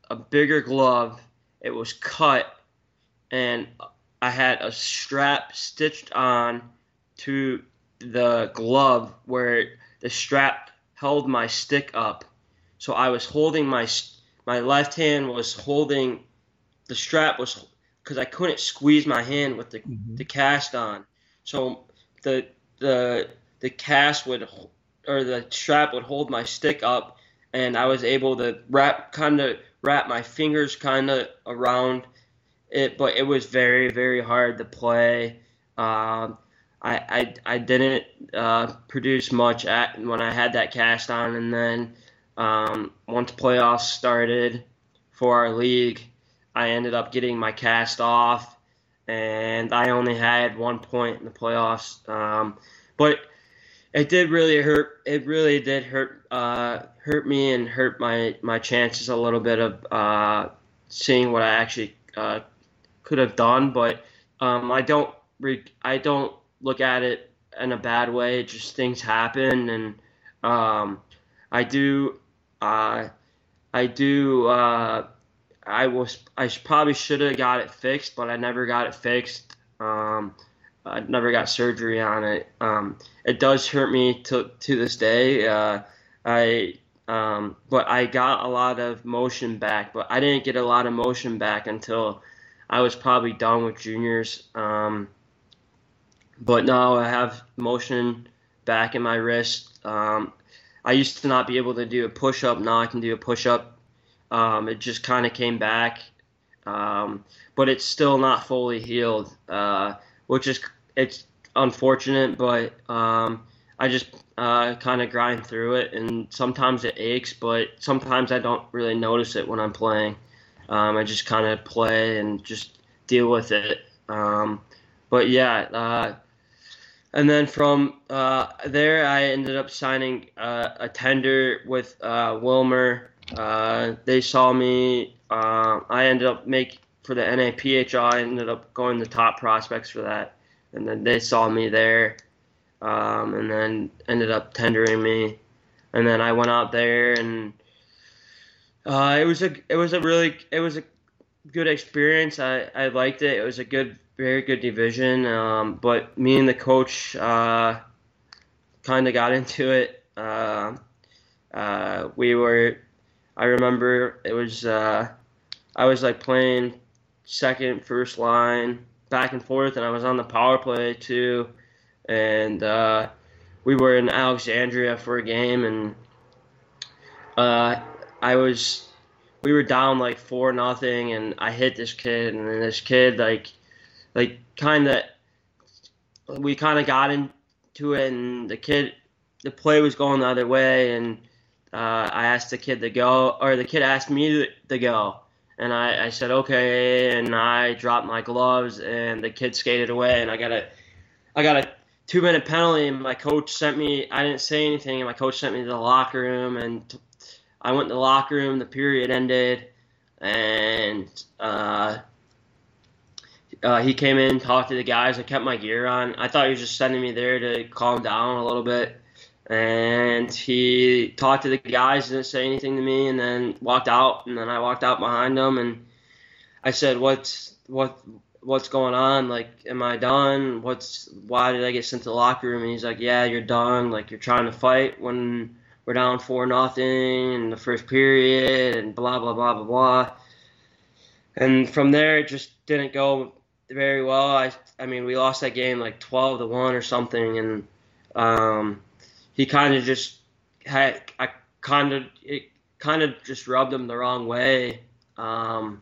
Speaker 2: a bigger glove. It was cut, and I had a strap stitched on to the glove where the strap held my stick up so I was holding my my left hand was holding the strap was because I couldn't squeeze my hand with the, mm-hmm. the cast on. So the the the cast would or the strap would hold my stick up, and I was able to wrap kind of wrap my fingers kind of around it, but it was very very hard to play. Um, I, I I didn't uh, produce much at when I had that cast on, and then um, once playoffs started for our league, I ended up getting my cast off, and I only had one point in the playoffs. Um, but it did really hurt. It really did hurt uh, hurt me and hurt my my chances a little bit of uh, seeing what I actually uh, could have done. But um, I don't re- I don't look at it in a bad way. Just things happen, and um, I do uh, I do. Uh, I was. I probably should have got it fixed, but I never got it fixed. Um, I never got surgery on it. Um, it does hurt me to to this day. Uh, I um, but I got a lot of motion back, but I didn't get a lot of motion back until I was probably done with juniors. Um, but now I have motion back in my wrist. Um, I used to not be able to do a push up. Now I can do a push up. Um, it just kind of came back, um, but it's still not fully healed, uh, which is it's unfortunate. But um, I just uh, kind of grind through it, and sometimes it aches, but sometimes I don't really notice it when I'm playing. Um, I just kind of play and just deal with it. Um, but yeah. Uh, and then from uh, there, I ended up signing uh, a tender with uh, Willmar. Uh, they saw me. I ended up make for the NAPHL. I ended up going the top prospects for that, and then they saw me there, um, and then ended up tendering me, and then I went out there and uh, it was a it was a really it was a good experience. I, I liked it. It was a good very good division. Um, but me and the coach uh, kind of got into it. Uh, uh, we were, I remember it was, uh, I was like playing second, first line, back and forth, and I was on the power play too. And uh, we were in Alexandria for a game, and uh, I was we were down like four nothing and I hit this kid and then this kid like like kind of we kind of got into it, and the kid, the play was going the other way, and uh, I asked the kid to go, or the kid asked me to, to go, and I, I said okay, and I dropped my gloves, and the kid skated away, and I got a, I got a two minute penalty, and my coach sent me. I didn't say anything, and my coach sent me to the locker room, and I went in the locker room. The period ended, and uh, uh, he came in, talked to the guys. I kept my gear on. I thought he was just sending me there to calm down a little bit. And he talked to the guys, didn't say anything to me, and then walked out. And then I walked out behind him, and I said, "What's what? What's going on? Like, am I done? What's why did I get sent to the locker room?" And he's like, "Yeah, you're done. Like, you're trying to fight when we're down four nothing in the first period, and blah blah blah blah blah." And from there, it just didn't go very well. I I mean, we lost that game like 12 to one or something, and um, he kind of just had I kind of it kind of just rubbed him the wrong way. Um,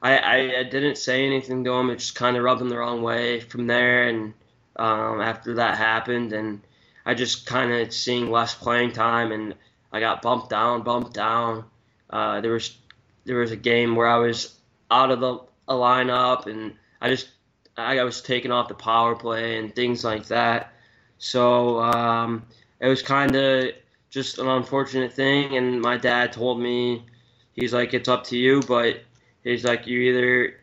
Speaker 2: I, I, I didn't say anything to him. It just kind of rubbed him the wrong way from there, and um, after that happened, and I just kind of seeing less playing time, and I got bumped down, bumped down. Uh, there was there was a game where I was out of the lineup, and I just I was taken off the power play and things like that. So um, it was kind of just an unfortunate thing. And my dad told me, he's like, it's up to you, but he's like, you either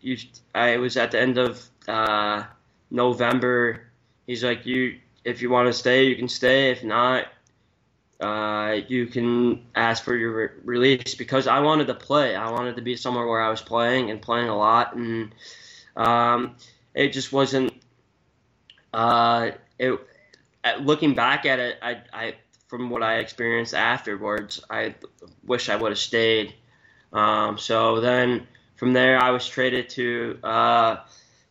Speaker 2: you. I was at the end of uh, November. He's like, you if you want to stay, you can stay. If not, uh, you can ask for your re- release because I wanted to play. I wanted to be somewhere where I was playing and playing a lot, and um, it just wasn't. Uh, it looking back at it, I, I from what I experienced afterwards, I wish I would have stayed. Um, so then from there, I was traded to uh,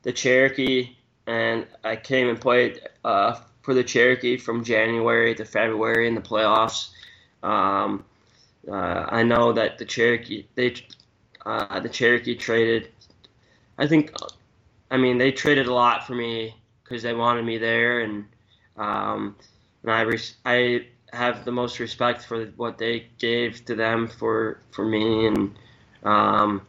Speaker 2: the Cherokee, and I came and played uh, for the Cherokee from January to February in the playoffs. Um, uh, I know that the Cherokee they uh, the Cherokee traded. I think, I mean, they traded a lot for me because they wanted me there, and um, and I res- I have the most respect for what they gave to them for for me, and um,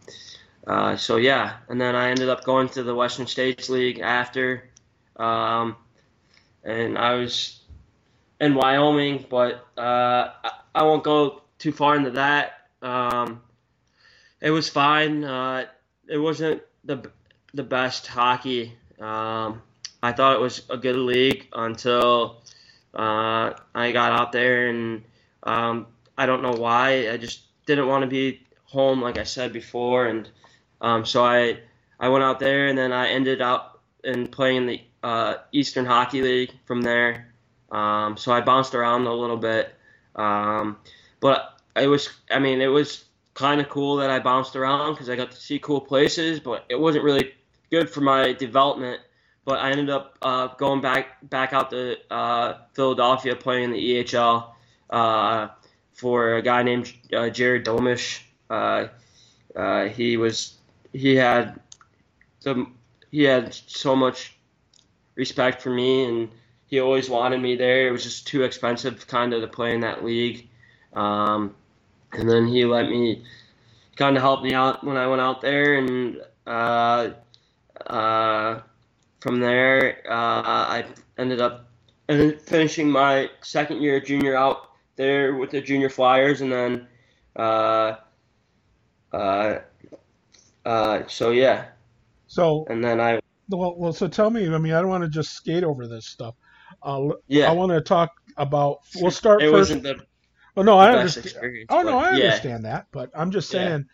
Speaker 2: uh, so yeah. And then I ended up going to the Western States League after. Um, and I was in Wyoming, but uh, I, won't go too far into that. Um, it was fine. Uh, it wasn't the the best hockey. Um, I thought it was a good league until uh, I got out there, and um, I don't know why. I just didn't want to be home, like I said before, and um, so I I went out there, and then I ended up in playing the uh, Eastern Hockey League from there. Um, so I bounced around a little bit, um, but it was I mean it was kind of cool that I bounced around because I got to see cool places, but it wasn't really good for my development. But I ended up uh, going back back out to uh, Philadelphia playing in the EHL uh, for a guy named uh, Jared Domish. Uh, uh, he was he had the he had so much respect for me, and he always wanted me there. It was just too expensive, kind of, to play in that league. Um, and then he let me kind of help me out when I went out there, and uh, uh, from there uh, I ended up finishing my second year junior out there with the junior Flyers, and then uh, uh, uh, so yeah.
Speaker 1: So
Speaker 2: and then I
Speaker 1: well, well, so tell me. I mean, I don't want to just skate over this stuff. Uh,
Speaker 2: yeah.
Speaker 1: I want to talk about. We'll start
Speaker 2: it
Speaker 1: first.
Speaker 2: Wasn't the
Speaker 1: oh no, I understand. Oh no, I understand that, but I'm just saying.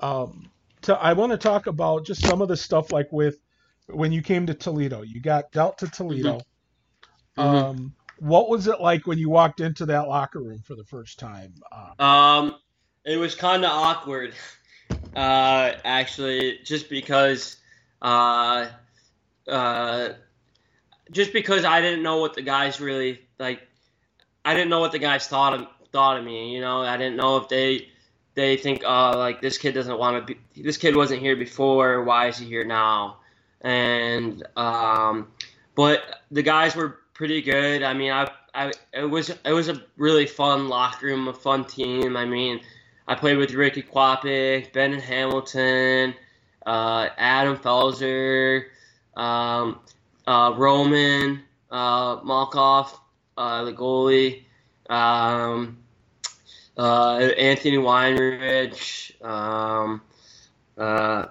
Speaker 1: Yeah. Um, to, I want to talk about just some of the stuff like with when you came to Toledo. You got dealt to Toledo. Mm-hmm. Um, mm-hmm. what was it like when you walked into that locker room for the first time?
Speaker 2: Um, um it was kind of awkward, uh, actually, just because. Uh, uh, just because I didn't know what the guys really like. I didn't know what the guys thought of thought of me. You know, I didn't know if they they think, oh, like this kid doesn't want to be. This kid wasn't here before. Why is he here now? And um, but the guys were pretty good. I mean, I, I it was it was a really fun locker room, a fun team. I mean, I played with Ricky Quapik, Ben Hamilton, uh, Adam Felser um, uh, Roman, uh, Malkov, uh, the goalie. Um, uh, Anthony Weinrich, um, uh,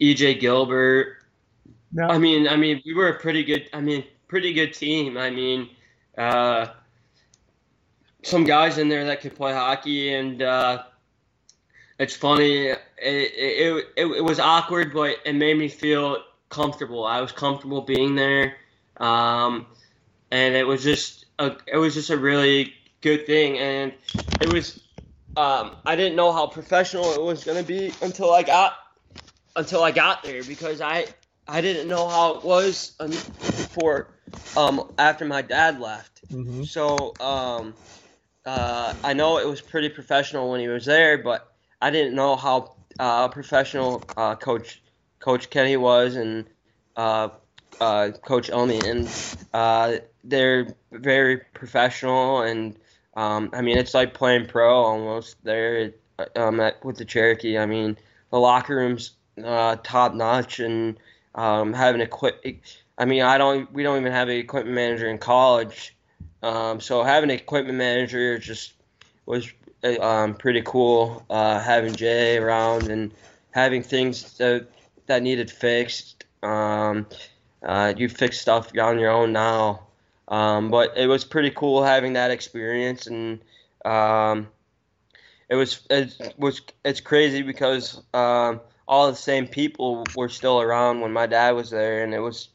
Speaker 2: EJ Gilbert. No. I mean, I mean, we were a pretty good. I mean, pretty good team. I mean, uh, some guys in there that could play hockey, and uh, it's funny. It, it, it, it, was awkward, but it made me feel comfortable. I was comfortable being there, um, and it was just a, it was just a really good thing. And it was um, I didn't know how professional it was gonna be until I got until I got there because I I didn't know how it was before um, after my dad left. Mm-hmm. So um, uh, I know it was pretty professional when he was there, but I didn't know how uh, professional uh, coach Coach Kenny was and uh, uh, Coach Elmy, and uh, they're very professional. And um, I mean, it's like playing pro almost there um, at, with the Cherokee. I mean, the locker room's top notch, and um, having equip. I mean, I don't. We don't even have an equipment manager in college, um, so having an equipment manager just was um, pretty cool. Uh, having Jay around and having things that that needed fixed. Um, uh, you fix stuff on your own now, um, but it was pretty cool having that experience, and um, it was it was it's crazy because um, all the same people were still around when my dad was there, and it was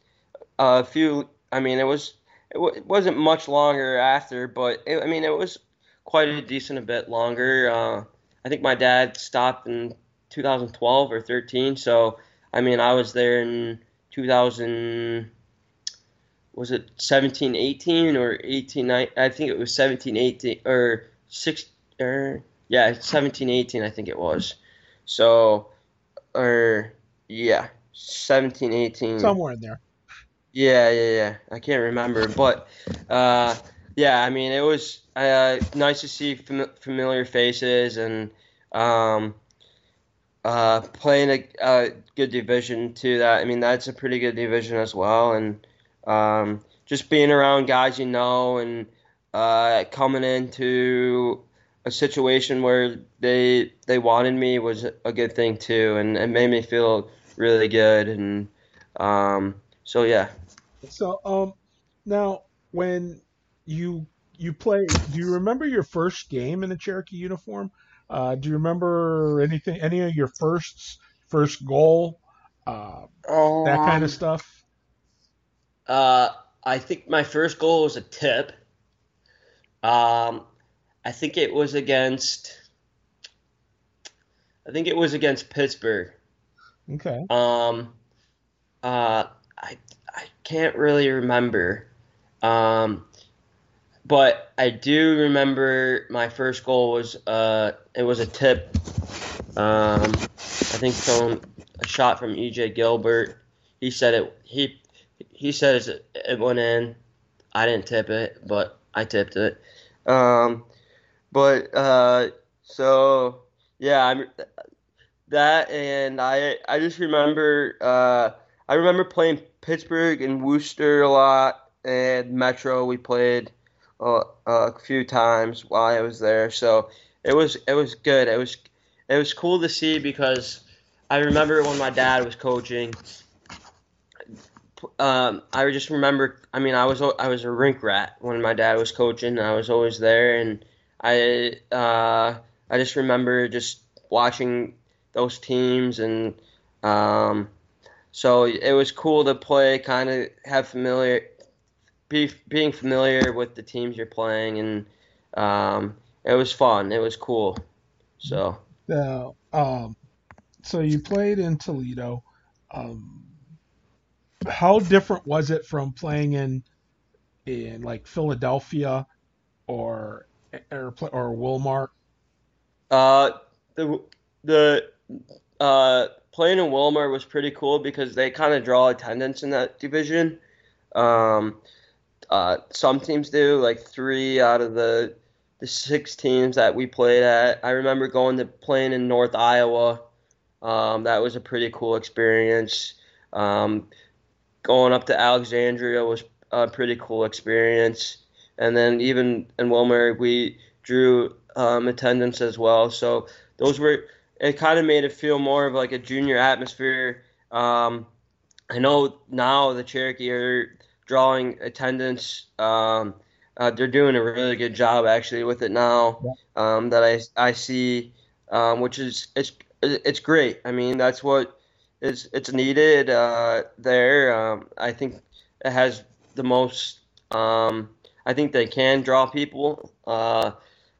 Speaker 2: a few. I mean, it was it, w- it wasn't much longer after, but it, I mean, it was quite a decent a bit longer. Uh, I think my dad stopped in 2012 or 13, so I mean, I was there in 2000. Was it 17, 18 or 18? I think it was 17, 18 or six or yeah, 17, 18. I think it was. So, or yeah, 17, 18.
Speaker 1: Somewhere in there.
Speaker 2: Yeah, yeah, yeah. I can't remember, but uh, yeah. I mean, it was uh, nice to see fam- familiar faces and um, uh, playing a, a, good division too. That I mean, that's a pretty good division as well, and um, just being around guys you know and uh, coming into a situation where they they wanted me was a good thing too, and it made me feel really good. And um, so yeah.
Speaker 1: So um, now when you you play, do you remember your first game in a Cherokee uniform? Uh, do you remember anything, any of your firsts, first goal, uh, um, that kind of stuff?
Speaker 2: Uh, I think my first goal was a tip. Um, I think it was against. I think it was against Pittsburgh.
Speaker 1: Okay.
Speaker 2: Um, uh, I I can't really remember. Um, but I do remember my first goal was uh it was a tip. Um, I think from a shot from EJ Gilbert. He said it. He he said it, it went in. I didn't tip it, but I tipped it. Um, but uh, so yeah, I'm that, and I I just remember uh, I remember playing Pittsburgh and Worcester a lot, and Metro we played a, a few times while I was there. So it was it was good. It was it was cool to see because I remember when my dad was coaching. Um, I just remember. I mean, I was I was a rink rat when my dad was coaching. I was always there, and I uh, I just remember just watching those teams, and um, so it was cool to play, kind of have familiar be, being familiar with the teams you're playing, and um, it was fun. It was cool. So.
Speaker 1: Now, um, so you played in Toledo. Um, how different was it from playing in in like Philadelphia or or, or Willmar?
Speaker 2: Uh, the the uh, playing in Willmar was pretty cool because they kind of draw attendance in that division. Um, uh, some teams do, like three out of the the six teams that we played at. I remember going to playing in North Iowa. Um, that was a pretty cool experience. Um, going up to Alexandria was a pretty cool experience. And then even in Willmar, we drew um, attendance as well. So those were it kind of made it feel more of like a junior atmosphere. Um, I know now the Cherokee are drawing attendance. Um, uh, they're doing a really good job actually with it now. Um, that I I see, um, which is it's it's great. I mean that's what is it's needed uh, there. Um, I think it has the most. Um, I think they can draw people, uh,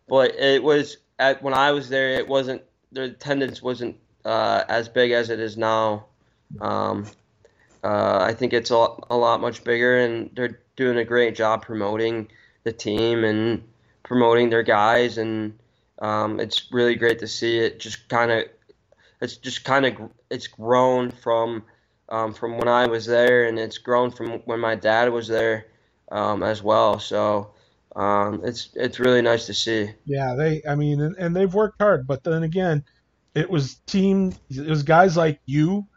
Speaker 2: but it was at when I was there. It wasn't the attendance wasn't uh, as big as it is now. Um, uh, I think it's a lot, a lot much bigger, and they're doing a great job promoting the team and promoting their guys, and um, it's really great to see it. Just kind of, it's just kind of, it's grown from um, from when I was there, and it's grown from when my dad was there um, as well. So. Um, it's it's really nice to see.
Speaker 1: Yeah, they. I mean, and, and they've worked hard, but then again, it was team. It was guys like you,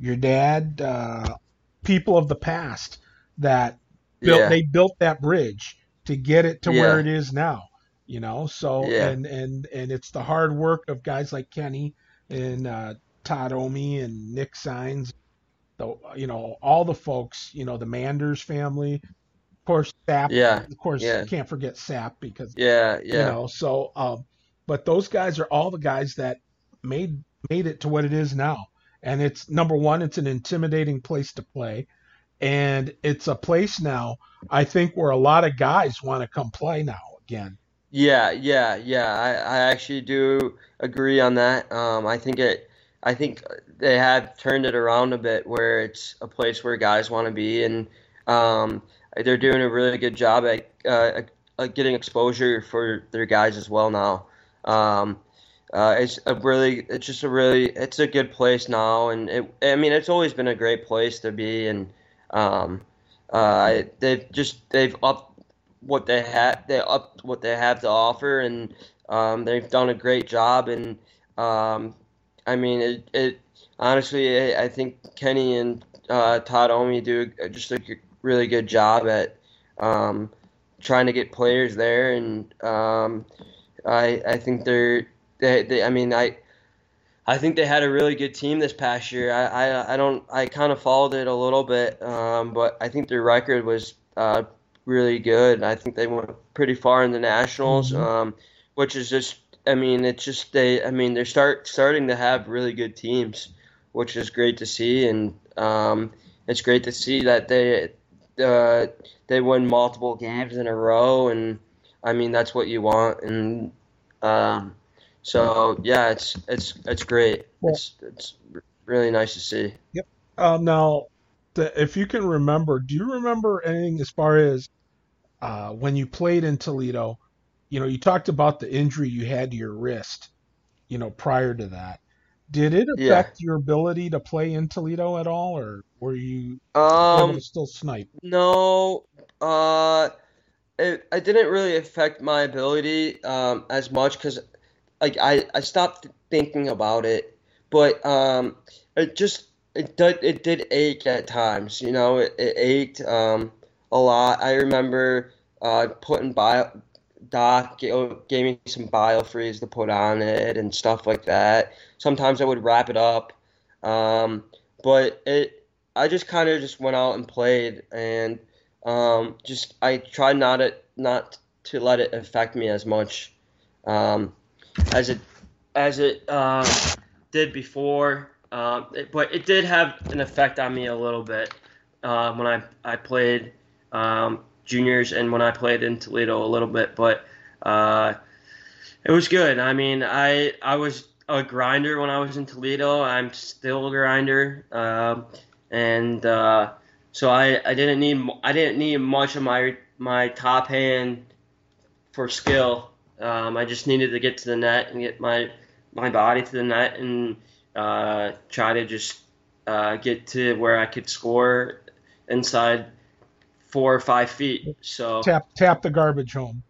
Speaker 1: your dad, uh, people of the past that built.
Speaker 2: Yeah.
Speaker 1: They built that bridge to get it to
Speaker 2: Yeah.
Speaker 1: where it is now. You know, so
Speaker 2: Yeah.
Speaker 1: and and and it's the hard work of guys like Kenny and uh, Todd Omi and Nick Signs. The you know all the folks. You know the Manders family. Of course, Sap.
Speaker 2: Yeah,
Speaker 1: Of course,
Speaker 2: yeah.
Speaker 1: you can't forget Sap because
Speaker 2: Yeah, yeah,
Speaker 1: you know so um but those guys are all the guys that made made it to what it is now and it's number one it's an intimidating place to play and it's a place now i think where a lot of guys want to come play now again
Speaker 2: yeah, yeah, yeah. I, I actually do agree on that. Um, I think it, I think they have turned it around a bit where it's a place where guys want to be, and um, they're doing a really good job at, uh, at getting exposure for their guys as well now. Um, uh, it's a really, it's just a really, it's a good place now, and it, I mean, it's always been a great place to be, and um, uh, they've just they've upped what they have, they upped what they have to offer, and um, they've done a great job, and um, I mean, it, it honestly, I, I think Kenny and uh, Todd Omi do just a really good job at um, trying to get players there, and um, I I think they're they, they I mean I I think they had a really good team this past year. I I, I don't I kind of followed it a little bit, um, but I think their record was uh, really good. I think they went pretty far in the nationals,
Speaker 1: Mhm.
Speaker 2: um, which is just I mean it's just they I mean they're start starting to have really good teams, which is great to see, and um, it's great to see that they uh, they win multiple games in a row, and I mean that's what you want, and um, so yeah, it's it's it's great.
Speaker 1: Well-
Speaker 2: it's it's really nice to see.
Speaker 1: um now the, if you can remember do you remember anything as far as uh when you played in toledo you know you talked about the injury you had to your wrist you know prior to that did it
Speaker 2: Yeah.
Speaker 1: affect your ability to play in toledo at all or were you
Speaker 2: Um,
Speaker 1: still snipe
Speaker 2: no, uh, it, it didn't really affect my ability um, as much because like I, I stopped thinking about it, but um, it just it did it did ache at times. You know, it, it ached um, a lot. I remember uh, putting bio Doc gave, gave me some biofreeze to put on it and stuff like that. Sometimes I would wrap it up, um, but it I just kind of just went out and played and um, just I tried not to not to let it affect me as much um, as it as it uh, did before. Um, it, but it did have an effect on me a little bit uh, when I I played juniors and when I played in Toledo a little bit. But uh, it was good. I mean, I I was a grinder when I was in Toledo. I'm still a grinder, and uh, so I, I didn't need I didn't need much of my my top hand for skill. Um, I just needed to get to the net and get my my body to the net and uh, try to just uh, get to where I could score inside four or five feet. So
Speaker 1: tap tap the garbage home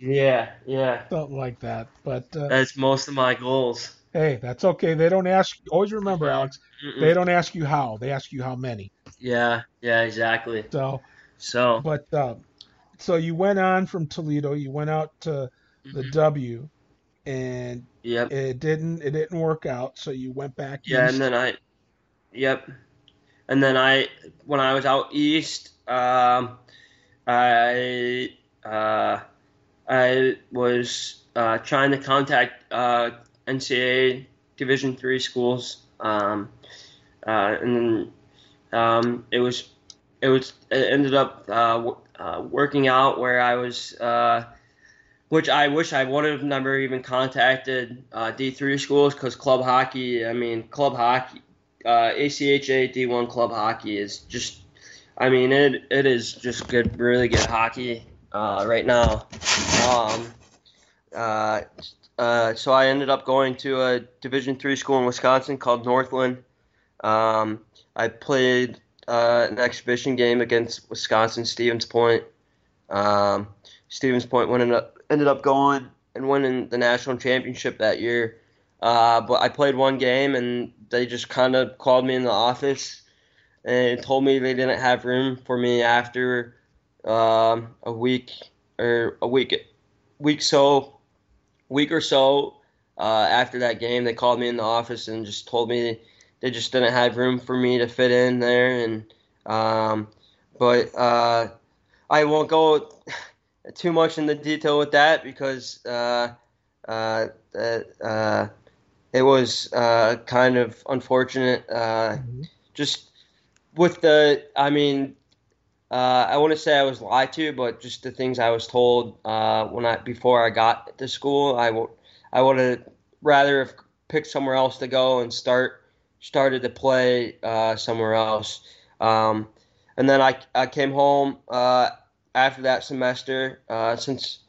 Speaker 2: yeah, yeah,
Speaker 1: something like that but uh,
Speaker 2: that's most of my goals.
Speaker 1: Hey that's okay they don't ask always remember alex
Speaker 2: Mm-mm.
Speaker 1: they don't ask you how they ask you how many
Speaker 2: Yeah, yeah, exactly.
Speaker 1: so
Speaker 2: So
Speaker 1: But uh, so you went on from Toledo. You went out to the mm-hmm. W, and
Speaker 2: yep.
Speaker 1: it didn't it didn't work out. So you went back.
Speaker 2: Yeah,
Speaker 1: east.
Speaker 2: and then I, yep, and then I when I was out east, um, I uh, I was uh, trying to contact uh, NCAA Division three schools, um, uh, and then um, it was it was it ended up uh, uh, working out where I was, uh, which I wish I would have never even contacted uh, D3 schools because club hockey. I mean, club hockey, uh, ACHA D1 club hockey is just. I mean, it it is just good, really good hockey right now. Um, uh, uh, so I ended up going to a Division three school in Wisconsin called Northland. Um, I played uh, an exhibition game against Wisconsin Stevens Point. Um, Stevens Point ended up, ended up going and winning the national championship that year. Uh, but I played one game and they just kind of called me in the office and told me they didn't have room for me after um, a week or a week week so week or so uh, after that game. They called me in the office and just told me they just didn't have room for me to fit in there. And um, but uh, I won't go too much into detail with that because uh, uh, uh it was uh, kind of unfortunate. Uh, mm-hmm. Just with the, I mean, I want to say I was lied to, but just the things I was told when I before I got to school, I would I would have rather have picked somewhere else to go and start started to play uh, somewhere else. Um, and then I, I came home uh, after that semester uh, since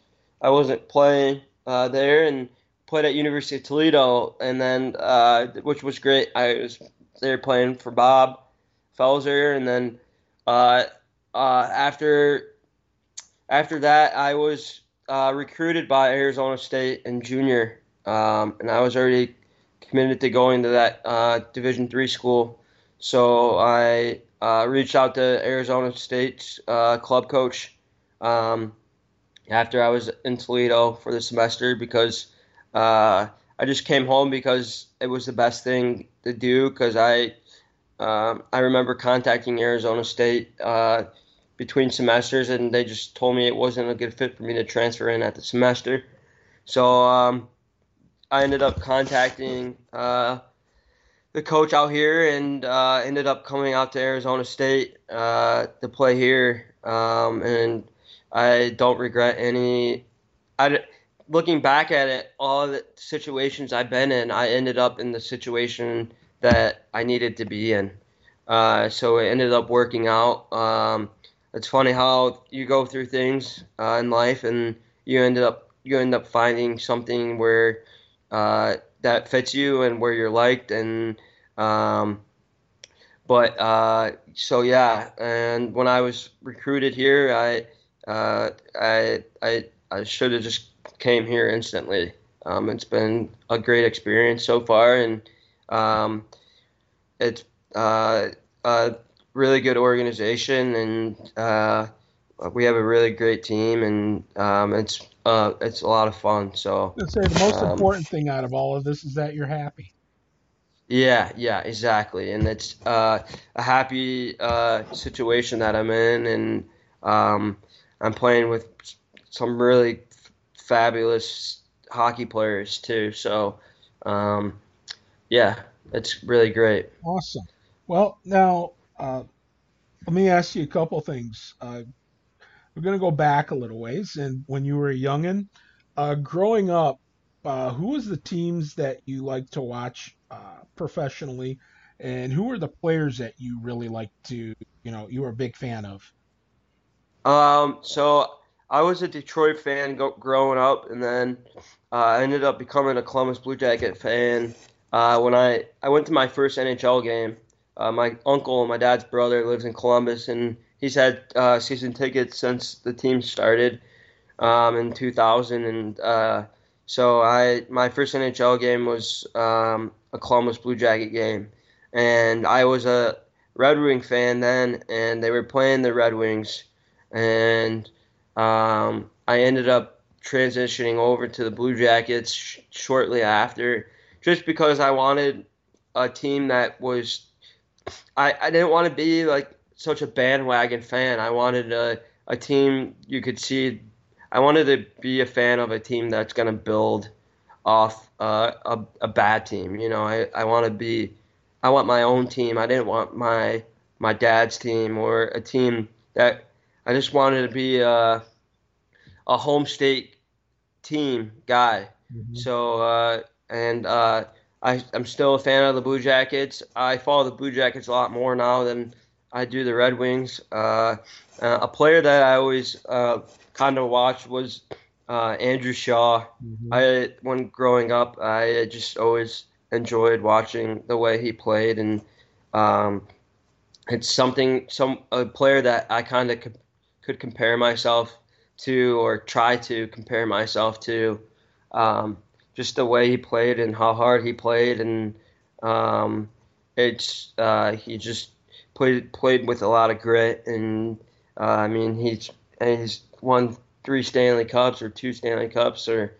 Speaker 2: I wasn't playing uh, there and played at University of Toledo, and then uh, which was great. I was there playing for Bob Felser, and then uh, after after that I was recruited by Arizona State in junior, um, and I was already committed to going to that uh, Division three school. So I uh, reached out to Arizona State's uh, club coach um, after I was in Toledo for the semester because uh, I just came home because it was the best thing to do because I um, I remember contacting Arizona State uh, between semesters and they just told me it wasn't a good fit for me to transfer in at the semester. So um, I ended up contacting uh, the coach out here and uh, ended up coming out to Arizona State uh, to play here. Um, and I don't regret any. I, looking back at it, all the situations I've been in, I ended up in the situation that I needed to be in. Uh, so it ended up working out. Um, it's funny how you go through things uh, in life and you ended up you end up finding something where uh, that fits you and where you're liked and um, but uh, so yeah and when I was recruited here I uh, I I, I should have just came here instantly um, it's been a great experience so far and um, it's uh, a really good organization and uh, we have a really great team and um, it's uh, it's a lot of fun. So
Speaker 1: say the most um, important thing out of all of this is that you're happy.
Speaker 2: Yeah, yeah, exactly, and it's uh, a happy uh, situation that I'm in, and um, I'm playing with some really f- fabulous hockey players too. So, um, yeah, it's really great.
Speaker 1: Awesome. Well, now uh, let me ask you a couple things. Uh, we're going to go back a little ways. And when you were a youngin, uh, growing up, uh, who was the teams that you like to watch uh, professionally, and who were the players that you really liked to, you know, you were a big fan of?
Speaker 2: Um, so I was a Detroit fan go- growing up, and then uh, I ended up becoming a Columbus Blue Jacket fan uh, when I I went to my first NHL game. Uh, my uncle, my dad's brother, lives in Columbus, and he's had uh, season tickets since the team started um, in 2000, and uh, so I my first NHL game was um, a Columbus Blue Jacket game, and I was a Red Wing fan then, and they were playing the Red Wings, and um, I ended up transitioning over to the Blue Jackets sh- shortly after, just because I wanted a team that was. I, I didn't want to be like such a bandwagon fan. I wanted a, a team you could see. I wanted to be a fan of a team that's going to build off uh, a, a bad team. You know, I, I want to be. I want my own team. I didn't want my my dad's team or a team that I just wanted to be a, a home state team guy. Mm-hmm. So uh, and uh, I I'm still a fan of the Blue Jackets. I follow the Blue Jackets a lot more now than I do the Red Wings. Uh, uh a player that I always uh, kind of watched was uh, Andrew Shaw. Mm-hmm. I when growing up, I just always enjoyed watching the way he played, and um, it's something some a player that I kind of co- could compare myself to or try to compare myself to. Um, just the way he played and how hard he played, and um, it's uh, he just played played with a lot of grit, and uh, I mean he's he's won three Stanley Cups or two Stanley Cups, or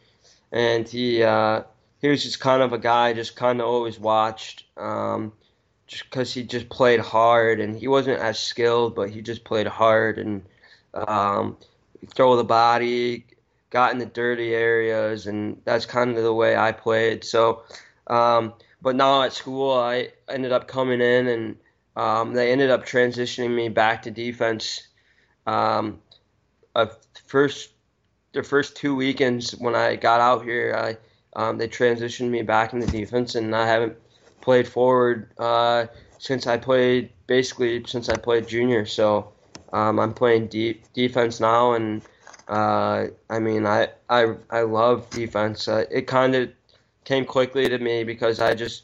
Speaker 2: and he uh, he was just kind of a guy just kind of always watched. Um, just because he just played hard and he wasn't as skilled, but he just played hard and um, throw the body, got in the dirty areas, and that's kind of the way I played. So, um, but now at school, I ended up coming in and um, they ended up transitioning me back to defense. Um, first, the first two weekends when I got out here, I um, they transitioned me back into defense, and I haven't played forward uh, since I played basically since I played junior. So um, I'm playing deep defense now, and uh, I mean I I I love defense. Uh, it kind of came quickly to me because I just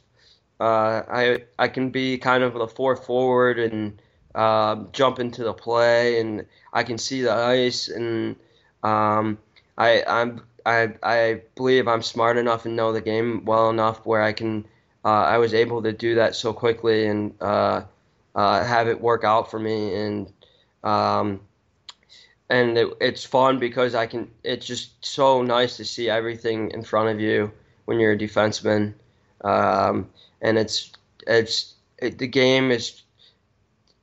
Speaker 2: uh, I I can be kind of the fourth forward and uh, jump into the play, and I can see the ice, and um, I I'm I I believe I'm smart enough and know the game well enough where I can uh, I was able to do that so quickly and uh, uh, have it work out for me and um, and it, it's fun because I can. It's just so nice to see everything in front of you when you're a defenseman, um, and it's it's it, the game is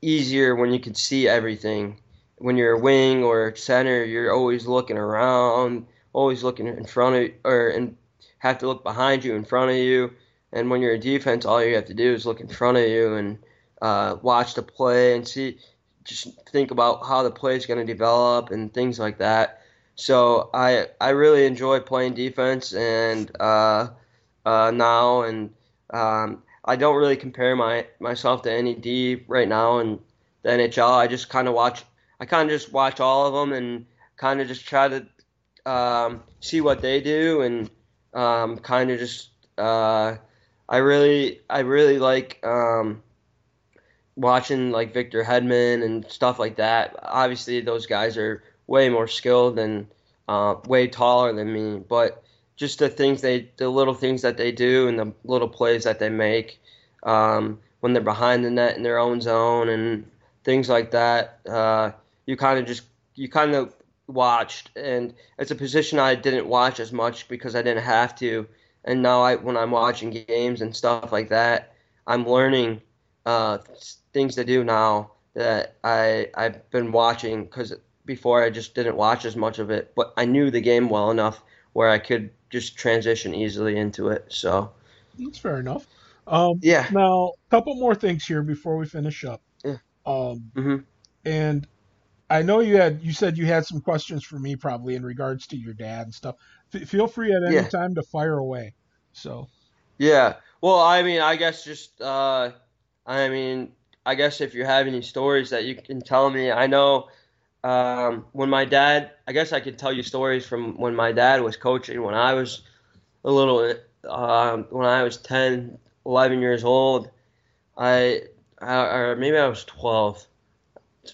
Speaker 2: easier when you can see everything. When you're a wing or center, you're always looking around, always looking in front of or and have to look behind you, in front of you. And when you're a defense, all you have to do is look in front of you and uh, watch the play and see just think about how the play is going to develop and things like that. So I I really enjoy playing defense and uh, uh, now and um, I don't really compare my myself to any D right now in the NHL. I just kind of watch I kind of just watch all of them and kind of just try to um, see what they do and um, kind of just uh, I really I really like um, watching like Victor Hedman and stuff like that. Obviously, those guys are way more skilled and uh, way taller than me, but just the things they, the little things that they do and the little plays that they make um, when they're behind the net in their own zone and things like that. Uh, you kind of just you kind of watched, and it's a position I didn't watch as much because I didn't have to. And now, I when I'm watching games and stuff like that, I'm learning uh, things to do now that I I've been watching because before I just didn't watch as much of it, but I knew the game well enough where I could just transition easily into it. So
Speaker 1: that's fair enough. Um,
Speaker 2: yeah.
Speaker 1: Now, a couple more things here before we finish up.
Speaker 2: Yeah.
Speaker 1: Um,
Speaker 2: mm-hmm.
Speaker 1: And I know you had you said you had some questions for me probably in regards to your dad and stuff. F- feel free at any yeah. time to fire away. So.
Speaker 2: Yeah. Well, I mean, I guess just uh, I mean, I guess if you have any stories that you can tell me, I know um, when my dad, I guess I could tell you stories from when my dad was coaching when I was a little, um, when I was 10, 11 years old. I, I or maybe I was 12,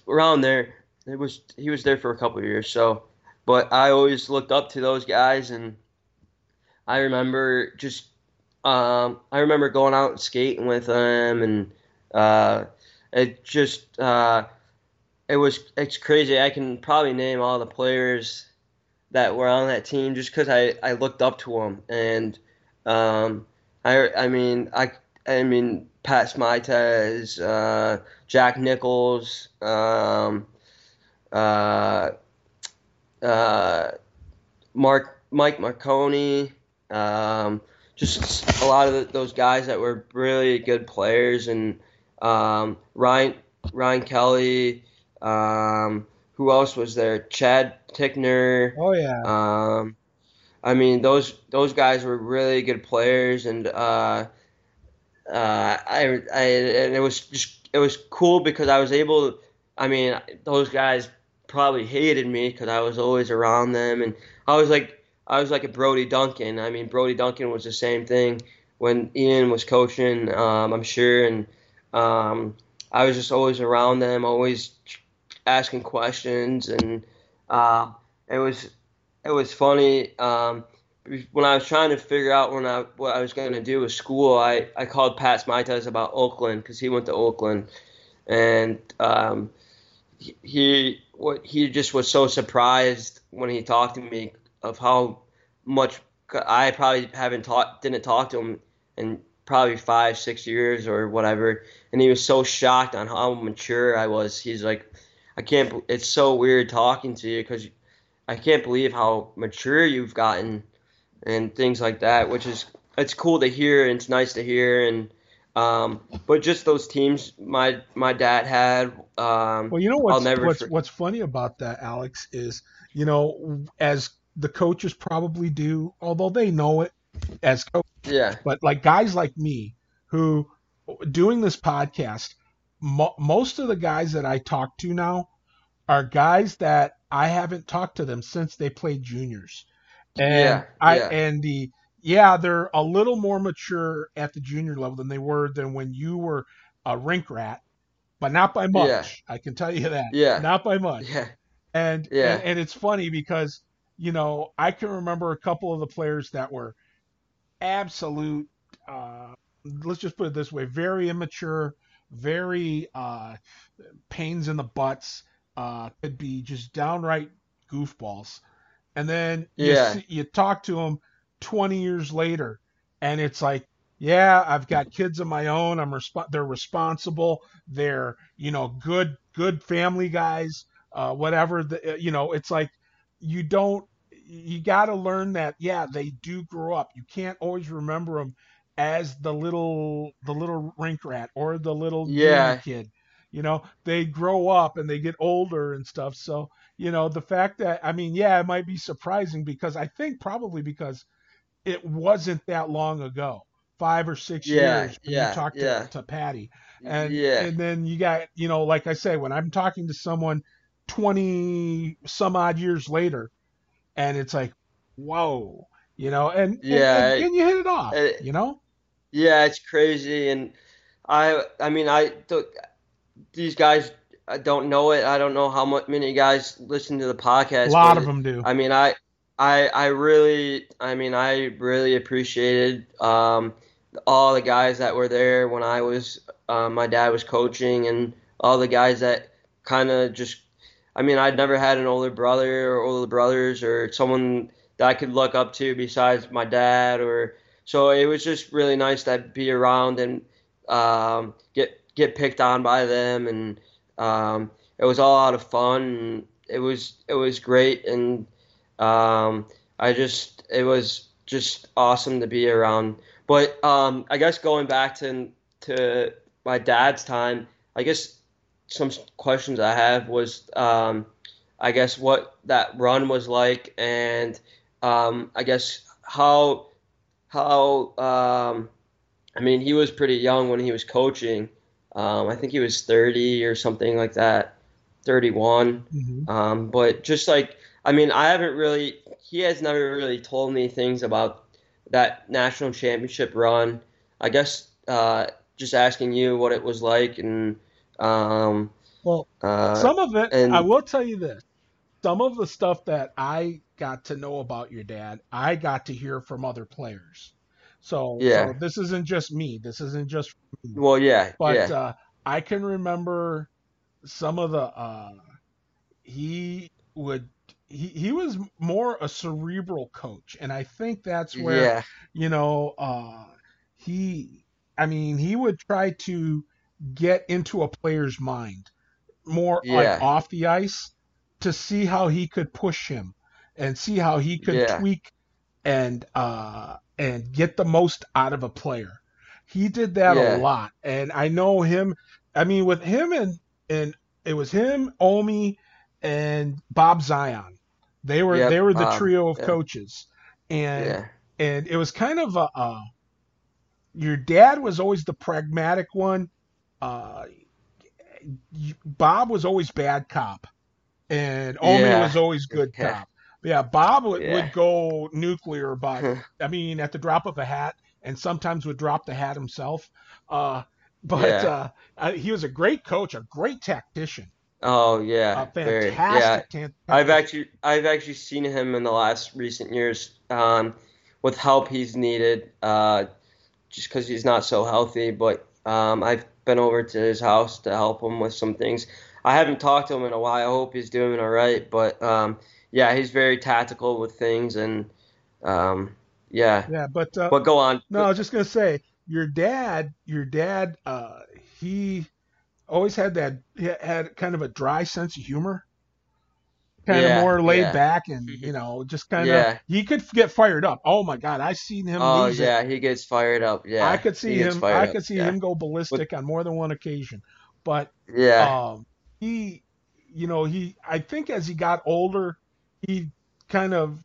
Speaker 2: around there. It was he was there for a couple years, so. But I always looked up to those guys, and I remember just, um, I remember going out and skating with them, and uh, it just uh, it was it's crazy. I can probably name all the players that were on that team just because I, I looked up to them and um, I I mean I I mean Pat Smites, uh, Jack Nichols, um, uh, uh, Mark Mike Marconi, um, just a lot of those guys that were really good players, and um, Ryan Ryan Kelly. Um, who else was there? Chad Tickner.
Speaker 1: Oh yeah.
Speaker 2: Um, I mean those those guys were really good players, and uh, uh, I, I and it was just it was cool because I was able. I mean those guys probably hated me because I was always around them, and I was like I was like a Brody Duncan. I mean Brody Duncan was the same thing when Ian was coaching. Um, I'm sure, and um, I was just always around them, always asking questions, and uh, it was it was funny. Um, when I was trying to figure out when I what I was going to do with school, I, I called Pat Smites about Oakland because he went to Oakland, and um, he what he just was so surprised when he talked to me of how much I probably haven't talked didn't talk to him in probably five six years or whatever, and he was so shocked on how mature I was. He's like, I can't. It's so weird talking to you because I can't believe how mature you've gotten and things like that. Which is it's cool to hear and it's nice to hear and. Um, but just those teams my my dad had. Um,
Speaker 1: well, you know what's what's, what's funny about that, Alex, is you know as the coaches probably do, although they know it as coaches.
Speaker 2: Yeah.
Speaker 1: But like guys like me who doing this podcast, mo- most of the guys that I talk to now are guys that I haven't talked to them since they played juniors. And
Speaker 2: yeah,
Speaker 1: I
Speaker 2: yeah.
Speaker 1: and the yeah, they're a little more mature at the junior level than they were than when you were a rink rat, but not by much.
Speaker 2: Yeah.
Speaker 1: I can tell you that.
Speaker 2: Yeah.
Speaker 1: Not by much.
Speaker 2: Yeah.
Speaker 1: And,
Speaker 2: Yeah.
Speaker 1: and and it's funny because you know I can remember a couple of the players that were absolute. Uh, let's just put it this way: very immature, very uh, pains in the butts. Uh, could be just downright goofballs. And then you,
Speaker 2: Yeah.
Speaker 1: see, you talk to them 20 years later, and it's like, yeah, I've got kids of my own. I'm resp- they're responsible. They're you know good good family guys. Uh, whatever the, you know, it's like you don't you got to learn that yeah they do grow up. You can't always remember them as the little the little rink rat or the little
Speaker 2: Yeah.
Speaker 1: kid. You know, they grow up and they get older and stuff. So you know the fact that I mean yeah it might be surprising because I think probably because it wasn't that long ago five or six
Speaker 2: Yeah,
Speaker 1: years when
Speaker 2: yeah,
Speaker 1: you talked
Speaker 2: yeah.
Speaker 1: to, to Patty and
Speaker 2: yeah.
Speaker 1: and then you got you know like I say when I'm talking to someone 20 some odd years later and it's like whoa you know and
Speaker 2: Yeah,
Speaker 1: and, and you hit it off
Speaker 2: uh,
Speaker 1: you know
Speaker 2: Yeah, it's crazy, and I I mean I these guys I don't know it. I don't know how much many guys listen to the podcast.
Speaker 1: a lot of them do
Speaker 2: I mean I I I really I mean I really appreciated um, all the guys that were there when I was uh, my dad was coaching, and all the guys that kind of just I mean I'd never had an older brother or older brothers or someone that I could look up to besides my dad or so it was just really nice to be around and um, get get picked on by them, and um, it was all out of fun. It was it was great, and um, I just it was just awesome to be around. But um, I guess going back to to my dad's time, I guess some questions I have was um, I guess what that run was like, and um, I guess how how um, I mean he was pretty young when he was coaching. Um, I think he was 30 or something like that, 31.
Speaker 1: Mhm.
Speaker 2: Um, but just like I mean, I haven't really. He has never really told me things about that national championship run. I guess uh, just asking you what it was like and. Um,
Speaker 1: well
Speaker 2: uh,
Speaker 1: some of it
Speaker 2: and-
Speaker 1: I will tell you this some of the stuff that I got to know about your dad I got to hear from other players so,
Speaker 2: Yeah.
Speaker 1: so this isn't just me this isn't just
Speaker 2: well, yeah,
Speaker 1: but
Speaker 2: yeah,
Speaker 1: uh, I can remember some of the uh, he would he, he was more a cerebral coach, and I think that's where
Speaker 2: Yeah.
Speaker 1: you know uh, he. I mean, he would try to get into a player's mind more
Speaker 2: Yeah.
Speaker 1: like off the ice to see how he could push him and see how he could
Speaker 2: Yeah.
Speaker 1: tweak and uh, and get the most out of a player. He did that
Speaker 2: Yeah.
Speaker 1: a lot, and I know him. I mean, with him and and it was him, Omi, and Bob Zion. They were
Speaker 2: Yep,
Speaker 1: they were the
Speaker 2: Bob,
Speaker 1: trio of
Speaker 2: yeah.
Speaker 1: coaches, and and it was kind of a, uh your dad was always the pragmatic one. Uh, Bob was always bad cop, and Omi
Speaker 2: Yeah.
Speaker 1: was always good
Speaker 2: Yeah.
Speaker 1: cop. Yeah, Bob would,
Speaker 2: Yeah.
Speaker 1: would go nuclear, but I mean, at the drop of a hat, and sometimes would drop the hat himself. Uh, but
Speaker 2: Yeah.
Speaker 1: uh, uh, he was a great coach, a great tactician,
Speaker 2: Oh
Speaker 1: a
Speaker 2: yeah. Very. Yeah.
Speaker 1: fantastic tan-
Speaker 2: I've actually I've actually seen him in the last recent years um, with help he's needed uh, just because he's not so healthy. But um, I've been over to his house to help him with some things. I haven't talked to him in a while. I hope he's doing all right. But um, yeah, he's very tactical with things and um, yeah.
Speaker 1: Yeah, but uh,
Speaker 2: But go on.
Speaker 1: No, I was just gonna say your dad. Your dad. Uh, he always had that. He had kind of a dry sense of humor. Kind
Speaker 2: Yeah,
Speaker 1: of more laid
Speaker 2: yeah.
Speaker 1: back, and you know, just kind of.
Speaker 2: Yeah.
Speaker 1: He could get fired up. Oh my God, I seen him
Speaker 2: Oh
Speaker 1: lose it.
Speaker 2: yeah, he gets fired up. Yeah,
Speaker 1: I could see him. I could see
Speaker 2: yeah.
Speaker 1: him go ballistic on more than one occasion. But
Speaker 2: Yeah,
Speaker 1: um, he, you know, he. I think as he got older, he kind of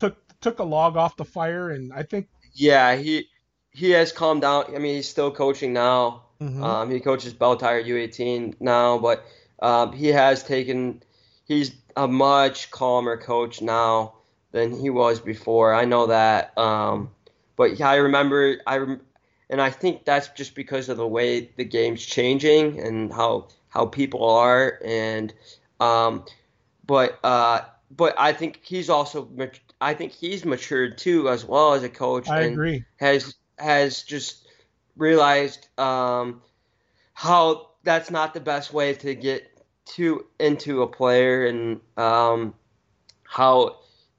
Speaker 1: took took a log off the fire, and I think.
Speaker 2: yeah. He he has calmed down. I mean, he's still coaching now.
Speaker 1: mhm.
Speaker 2: Um, he coaches Belle Tire U18 now, but um, he has taken. He's a much calmer coach now than he was before. I know that. Um, but yeah, I remember. I rem- and I think that's just because of the way the game's changing and how how people are and. Um, but uh, but I think he's also. mat- I think he's matured too, as well as a coach.
Speaker 1: I
Speaker 2: and
Speaker 1: agree.
Speaker 2: has has just realized um, how that's not the best way to get to into a player and um, how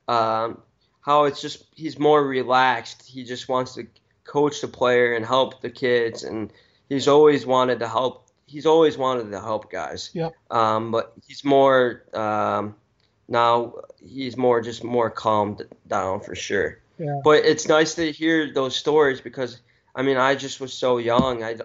Speaker 2: um, how it's just he's more relaxed. He just wants to coach the player and help the kids, and he's always wanted to help. He's always wanted to help guys.
Speaker 1: Yep.
Speaker 2: Um, but he's more um, now. He's more just more calmed down for sure.
Speaker 1: Yeah.
Speaker 2: But it's nice to hear those stories because I mean I just was so young. I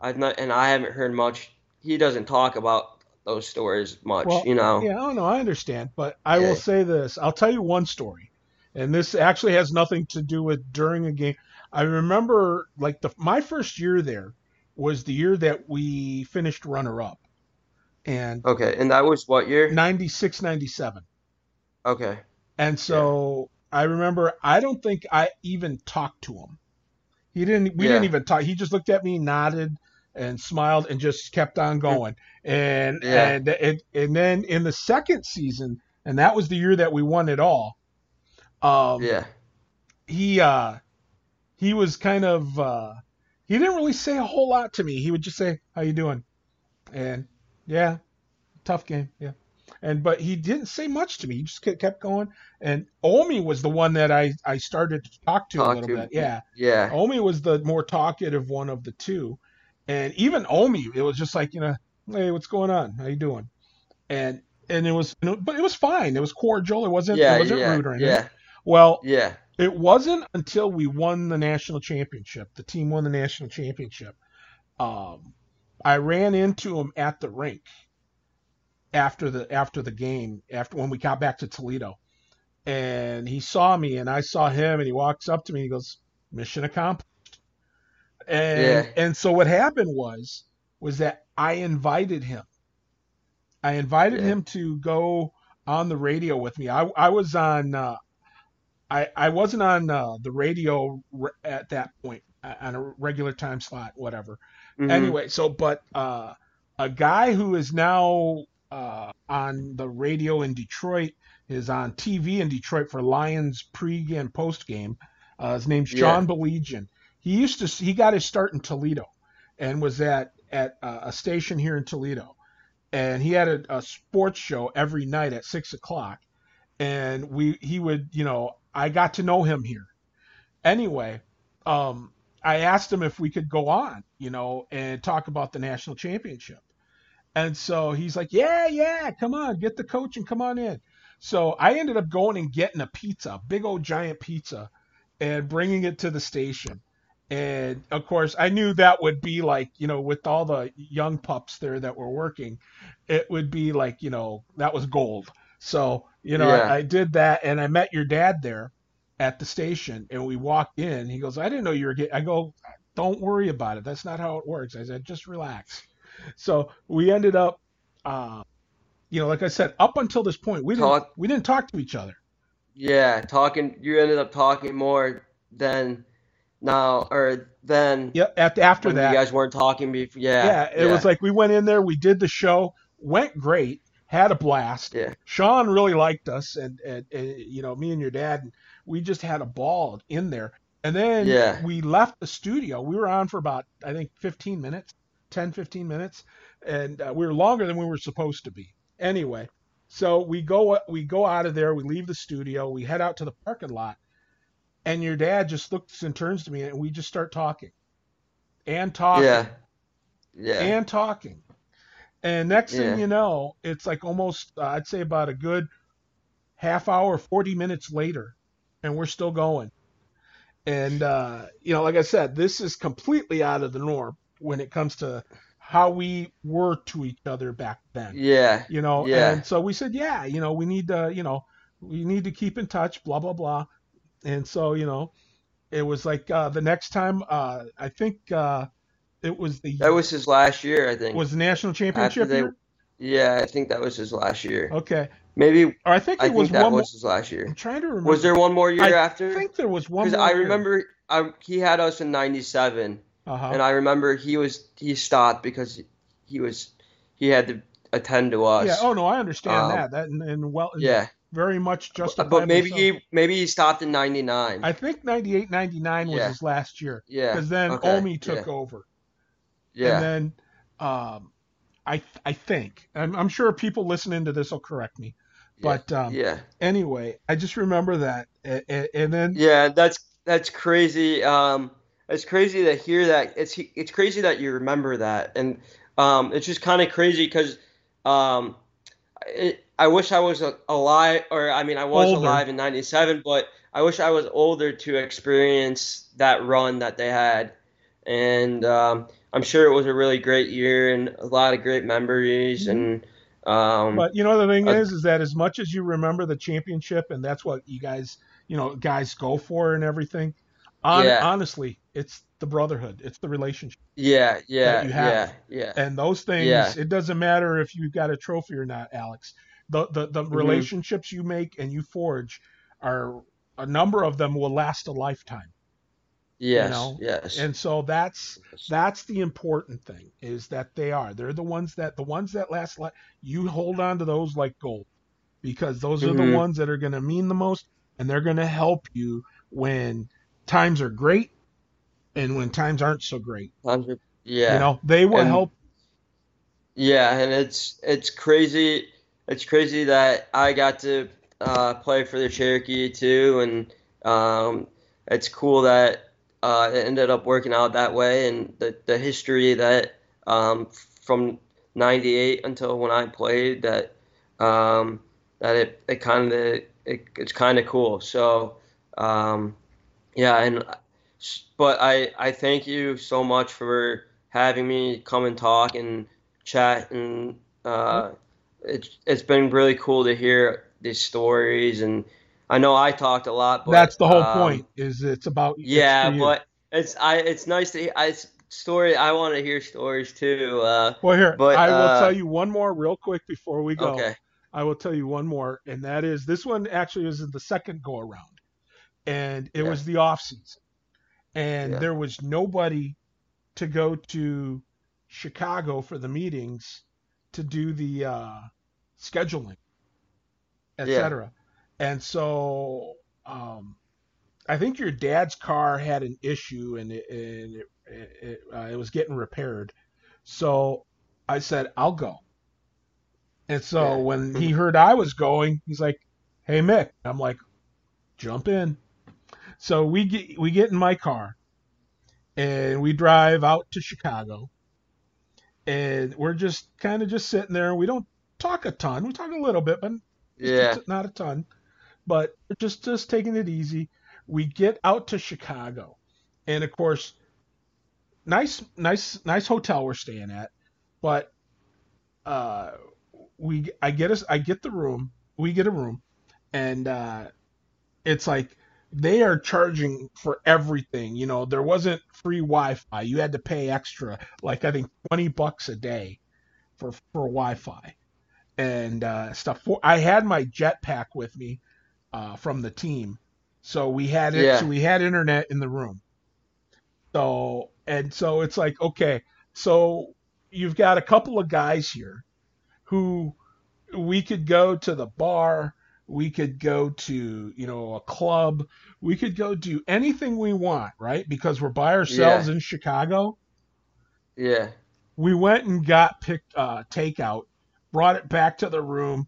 Speaker 2: I've not and I haven't heard much. He doesn't talk about those stories much.
Speaker 1: Well,
Speaker 2: you know.
Speaker 1: Yeah, I don't know. I understand, but I
Speaker 2: Yeah.
Speaker 1: will say this. I'll tell you one story, and this actually has nothing to do with during a game. I remember like the my first year there was the year that we finished runner up, and
Speaker 2: Okay, and that was what year?
Speaker 1: 96, 97.
Speaker 2: Okay.
Speaker 1: And so I remember I don't think I even talked to him. He didn't we didn't even talk. He just looked at me, nodded and smiled and just kept on going. And
Speaker 2: Yeah.
Speaker 1: and and, and then in the second season, and that was the year that we won it all. Um
Speaker 2: Yeah.
Speaker 1: he uh he was kind of uh he didn't really say a whole lot to me. He would just say, "How you doing?" And yeah, tough game, yeah. And but he didn't say much to me. He just kept going. And Omi was the one that I I started to talk to a little
Speaker 2: to.
Speaker 1: bit. Yeah,
Speaker 2: Yeah.
Speaker 1: Omi was the more talkative one of the two. And even Omi, it was just like you know, hey, what's going on? How you doing? And and it was, but it was fine. It was cordial. It wasn't.
Speaker 2: Yeah.
Speaker 1: it wasn't
Speaker 2: Yeah.
Speaker 1: rude or anything.
Speaker 2: Yeah.
Speaker 1: Well,
Speaker 2: Yeah.
Speaker 1: it wasn't until we won the national championship. The team won the national championship. Um, I ran into him at the rink after the after the game, after when we got back to Toledo, and he saw me and I saw him, and he walks up to me. and He goes, "Mission accomplished." And
Speaker 2: Yeah.
Speaker 1: and so what happened was was that I invited him. I invited
Speaker 2: Yeah.
Speaker 1: him to go on the radio with me. I I was on. Uh, I I wasn't on uh, the radio re- at that point uh, on a regular time slot, whatever.
Speaker 2: Mhm.
Speaker 1: Anyway, so but uh, a guy who is now uh, on the radio in Detroit is on TV in Detroit for Lions pregame and postgame. Uh, his name's
Speaker 2: Yeah.
Speaker 1: John Baligian. He used to he got his start in Toledo and was at at uh, a station here in Toledo, and he had a, a sports show every night at six o'clock. and we he would you know I got to know him here. Anyway, um, I asked him if we could go on, you know, and talk about the national championship. And so he's like, "Yeah, yeah, come on, get the coach and come on in." So I ended up going and getting a pizza, big old giant pizza, and bringing it to the station. And of course, I knew that would be like, you know, with all the young pups there that were working, it would be like, you know, that was gold. So, you know,
Speaker 2: Yeah.
Speaker 1: I, I did that and I met your dad there at the station and we walked in. He goes, I didn't know you were getting, I go, don't worry about it. That's not how it works. I said, just relax. So we ended up, uh, you know, like I said, up until this point, we didn't, we didn't talk to each other.
Speaker 2: Yeah, talking. You ended up talking more than now, or then
Speaker 1: Yeah. At, after that,
Speaker 2: you guys weren't talking before. Yeah,
Speaker 1: yeah, it was like we went in there, we did the show, went great, had a blast.
Speaker 2: Yeah.
Speaker 1: Sean really liked us, and, and, and you know, me and your dad, we just had a ball in there. And then
Speaker 2: Yeah.
Speaker 1: we left the studio. We were on for about, I think, 15 minutes, 10, 15 minutes, and uh, we were longer than we were supposed to be. Anyway, so we go we go out of there, we leave the studio, we head out to the parking lot, and your dad just looks and turns to me, and we just start talking, and talking
Speaker 2: yeah, yeah,
Speaker 1: and talking. And next
Speaker 2: Yeah.
Speaker 1: thing you know, it's like almost, uh, I'd say about a good half hour, 40 minutes later, and we're still going. And, uh, you know, like I said, this is completely out of the norm when it comes to how we were to each other back then.
Speaker 2: yeah,
Speaker 1: You know,
Speaker 2: Yeah.
Speaker 1: and so we said, yeah, you know, we need to, you know, we need to keep in touch, blah, blah, blah. And so, you know, it was like uh, the next time, uh, I think uh, it was the
Speaker 2: that was his last year, I think.
Speaker 1: was the national championship
Speaker 2: they-
Speaker 1: year?
Speaker 2: yeah, I think that was his last year.
Speaker 1: Okay.
Speaker 2: Maybe
Speaker 1: Or I think
Speaker 2: I
Speaker 1: it was
Speaker 2: think that
Speaker 1: one.
Speaker 2: was his last year.
Speaker 1: I'm trying to remember.
Speaker 2: Was there one more year
Speaker 1: I
Speaker 2: after?
Speaker 1: I think there was one
Speaker 2: Because. I remember I, he had us in '97,
Speaker 1: Uh-huh.
Speaker 2: and I remember he was he stopped because he was he had to attend to us.
Speaker 1: yeah. Oh no, I understand
Speaker 2: Um,
Speaker 1: that. That and, and well,
Speaker 2: yeah.
Speaker 1: Very much justified.
Speaker 2: but maybe
Speaker 1: myself.
Speaker 2: he maybe he stopped in '99.
Speaker 1: I think 98, 99 was
Speaker 2: Yeah.
Speaker 1: his last year
Speaker 2: Yeah.
Speaker 1: because then
Speaker 2: okay,
Speaker 1: Omi took
Speaker 2: yeah.
Speaker 1: over,
Speaker 2: Yeah.
Speaker 1: and then um, I I think I'm, I'm sure people listening to this will correct me, but um,
Speaker 2: yeah.
Speaker 1: anyway, I just remember that, and, and then
Speaker 2: Yeah, that's that's crazy. Um, it's crazy to hear that. It's it's crazy that you remember that, and um, it's just kind of crazy because um, it, I wish I was alive, or I mean, I was
Speaker 1: Older.
Speaker 2: alive in '97, but I wish I was older to experience that run that they had, and um, I'm sure it was a really great year and a lot of great memories, and um,
Speaker 1: But you know the thing
Speaker 2: Uh,
Speaker 1: is, is that as much as you remember the championship, and that's what you guys, you know, guys go for and everything. On,
Speaker 2: Yeah.
Speaker 1: Honestly, it's the brotherhood, it's the relationship,
Speaker 2: yeah, yeah,
Speaker 1: you
Speaker 2: yeah, yeah,
Speaker 1: and those things.
Speaker 2: Yeah.
Speaker 1: It doesn't matter if you've got a trophy or not, Alex. The the, the
Speaker 2: Mm-hmm.
Speaker 1: relationships you make and you forge are a number of them will last a lifetime,
Speaker 2: yes,
Speaker 1: know,
Speaker 2: yes.
Speaker 1: and so that's that's the important thing is that they are they're the ones that the ones that last li- you hold on to those like gold because those are the
Speaker 2: Mhm.
Speaker 1: ones that are going to mean the most and they're going to help you when times are great and when times aren't so great
Speaker 2: Yeah.
Speaker 1: you know they will
Speaker 2: And-
Speaker 1: help
Speaker 2: Yeah, and it's it's crazy. It's crazy that I got to uh, play for the Cherokee too, and um, it's cool that uh, it ended up working out that way, and the the history that um, from '98 until when I played that um, that it it kind of it, it's kind of cool. So um, yeah, and but I I thank you so much for having me come and talk and chat and uh, it's it's been really cool to hear these stories and I know I talked a lot but
Speaker 1: that's the whole
Speaker 2: um,
Speaker 1: point is it's about
Speaker 2: yeah
Speaker 1: you.
Speaker 2: but it's I it's nice to I story I want to hear stories too uh,
Speaker 1: well here
Speaker 2: but,
Speaker 1: i will
Speaker 2: uh,
Speaker 1: tell you one more real quick before we go
Speaker 2: okay
Speaker 1: I will tell you one more, and that is this one actually was the second go around, and it
Speaker 2: Yeah.
Speaker 1: was the off season, and
Speaker 2: Yeah.
Speaker 1: there was nobody to go to Chicago for the meetings to do the uh, scheduling,
Speaker 2: Yeah.
Speaker 1: etc. And so um, I think your dad's car had an issue, and it, and it, it, it, uh, it was getting repaired. So I said, I'll go. And so
Speaker 2: Yeah.
Speaker 1: when he heard I was going, he's like, "Hey Mick," I'm like, "Jump in." So we get we get in my car, and we drive out to Chicago, and we're just kind of just sitting there. We don't talk a ton. We talk a little bit, but
Speaker 3: Yeah.
Speaker 1: not a ton. But just just taking it easy. We get out to Chicago, and of course, nice nice nice hotel we're staying at, but uh, we I get us I get the room. We get a room, and uh, it's like they are charging for everything. You know, there wasn't free Wi-Fi. You had to pay extra, like I think twenty bucks a day for for Wi-Fi and uh, stuff. For I had my jetpack with me uh, from the team, so we had it.
Speaker 3: Yeah.
Speaker 1: So we had internet in the room. So and so it's like okay, so you've got a couple of guys here who we could go to the bar, we could go to you know a club, we could go do anything we want, right? Because we're by ourselves in Chicago
Speaker 3: Yeah.
Speaker 1: we went and got picked uh, takeout, brought it back to the room,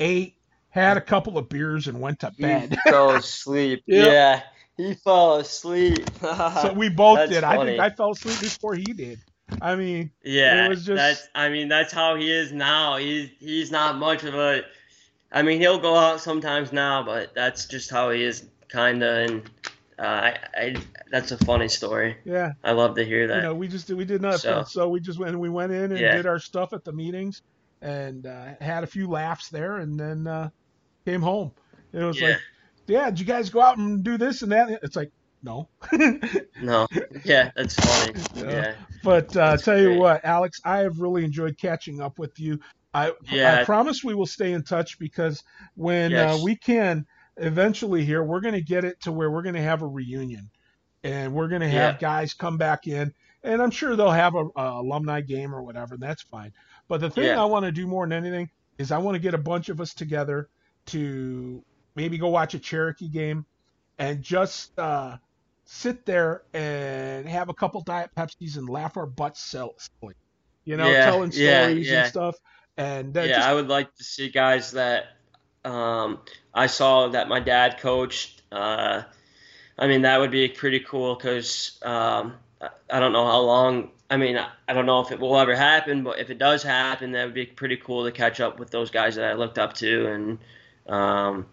Speaker 1: ate, had a couple of beers, and went to
Speaker 3: He
Speaker 1: bed.
Speaker 3: fell asleep.
Speaker 1: Yep.
Speaker 3: Yeah. He fell asleep.
Speaker 1: so we both
Speaker 3: That's
Speaker 1: did. I think I fell asleep before he did. I mean,
Speaker 2: Yeah,
Speaker 1: It was just-
Speaker 2: that's. I mean, that's how he is now. He's he's not much of a. I mean, he'll go out sometimes now, but that's just how he is, kinda. And uh, I, I, that's a funny story.
Speaker 1: yeah,
Speaker 2: I love to hear that.
Speaker 1: you know, we just we did nothing. So,
Speaker 2: So-
Speaker 1: we just went. We went in and
Speaker 2: Yeah.
Speaker 1: did our stuff at the meetings, and uh, had a few laughs there, and then uh, came home. It was
Speaker 2: yeah.
Speaker 1: like, yeah, did you guys go out and do this and that? It's like, no.
Speaker 2: no. Yeah, that's funny.
Speaker 1: Yeah.
Speaker 2: Yeah.
Speaker 1: But uh, tell you what, Alex, I have really enjoyed catching up with you. I, I promise we will stay in touch because when uh, we can eventually here, we're going to get it to where we're going to have a reunion, and we're going to have
Speaker 2: Yeah.
Speaker 1: guys come back in, and I'm sure they'll have a, a alumni game or whatever, and that's fine. But the thing
Speaker 2: Yeah.
Speaker 1: I want to do more than anything is I want to get a bunch of us together to maybe go watch a Cherokee game and just uh, sit there and have a couple diet Pepsis and laugh our butts silly. You know,
Speaker 2: Yeah,
Speaker 1: telling
Speaker 2: yeah,
Speaker 1: stories
Speaker 2: yeah.
Speaker 1: and stuff. And that
Speaker 2: yeah,
Speaker 1: just,
Speaker 2: I would like to see guys that um, I saw that my dad coached. Uh, I mean, that would be pretty cool because um, I, don't know how long. I mean, I, don't know if it will ever happen, but if it does happen, that would be pretty cool to catch up with those guys that I looked up to. And um,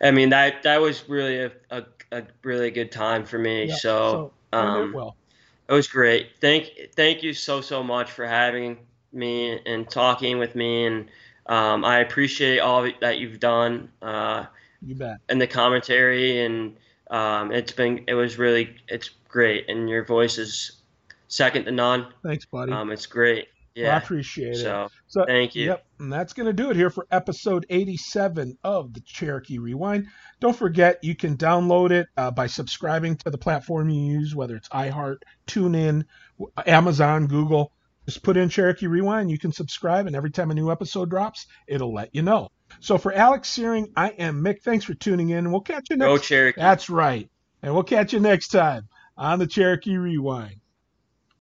Speaker 2: I mean, that that was really a, a, a really good time for me.
Speaker 1: yeah,
Speaker 2: so.
Speaker 1: it
Speaker 2: um,
Speaker 1: well.
Speaker 2: it was great. Thank thank you so so much for having me and talking with me, and um, I appreciate all that you've done uh,
Speaker 1: You bet.
Speaker 2: in the commentary, and um, it's been it was really it's great, and your voice is second to none.
Speaker 1: Thanks, buddy.
Speaker 2: Um, it's great.
Speaker 1: Well, I
Speaker 2: Yeah.
Speaker 1: appreciate it.
Speaker 2: So
Speaker 1: So
Speaker 2: thank you.
Speaker 1: Yep, and that's going to do it here for episode 87 of the Cherokee Rewind. Don't forget, you can download it uh, by subscribing to the platform you use, whether it's iHeart, TuneIn, Amazon, Google. Just put in Cherokee Rewind, you can subscribe, and every time a new episode drops, it'll let you know. So for Alex Syring, I am Mick. Thanks for tuning in, and we'll catch you next. Go.
Speaker 2: Cherokee.
Speaker 1: That's right, and we'll catch you next time on the Cherokee Rewind.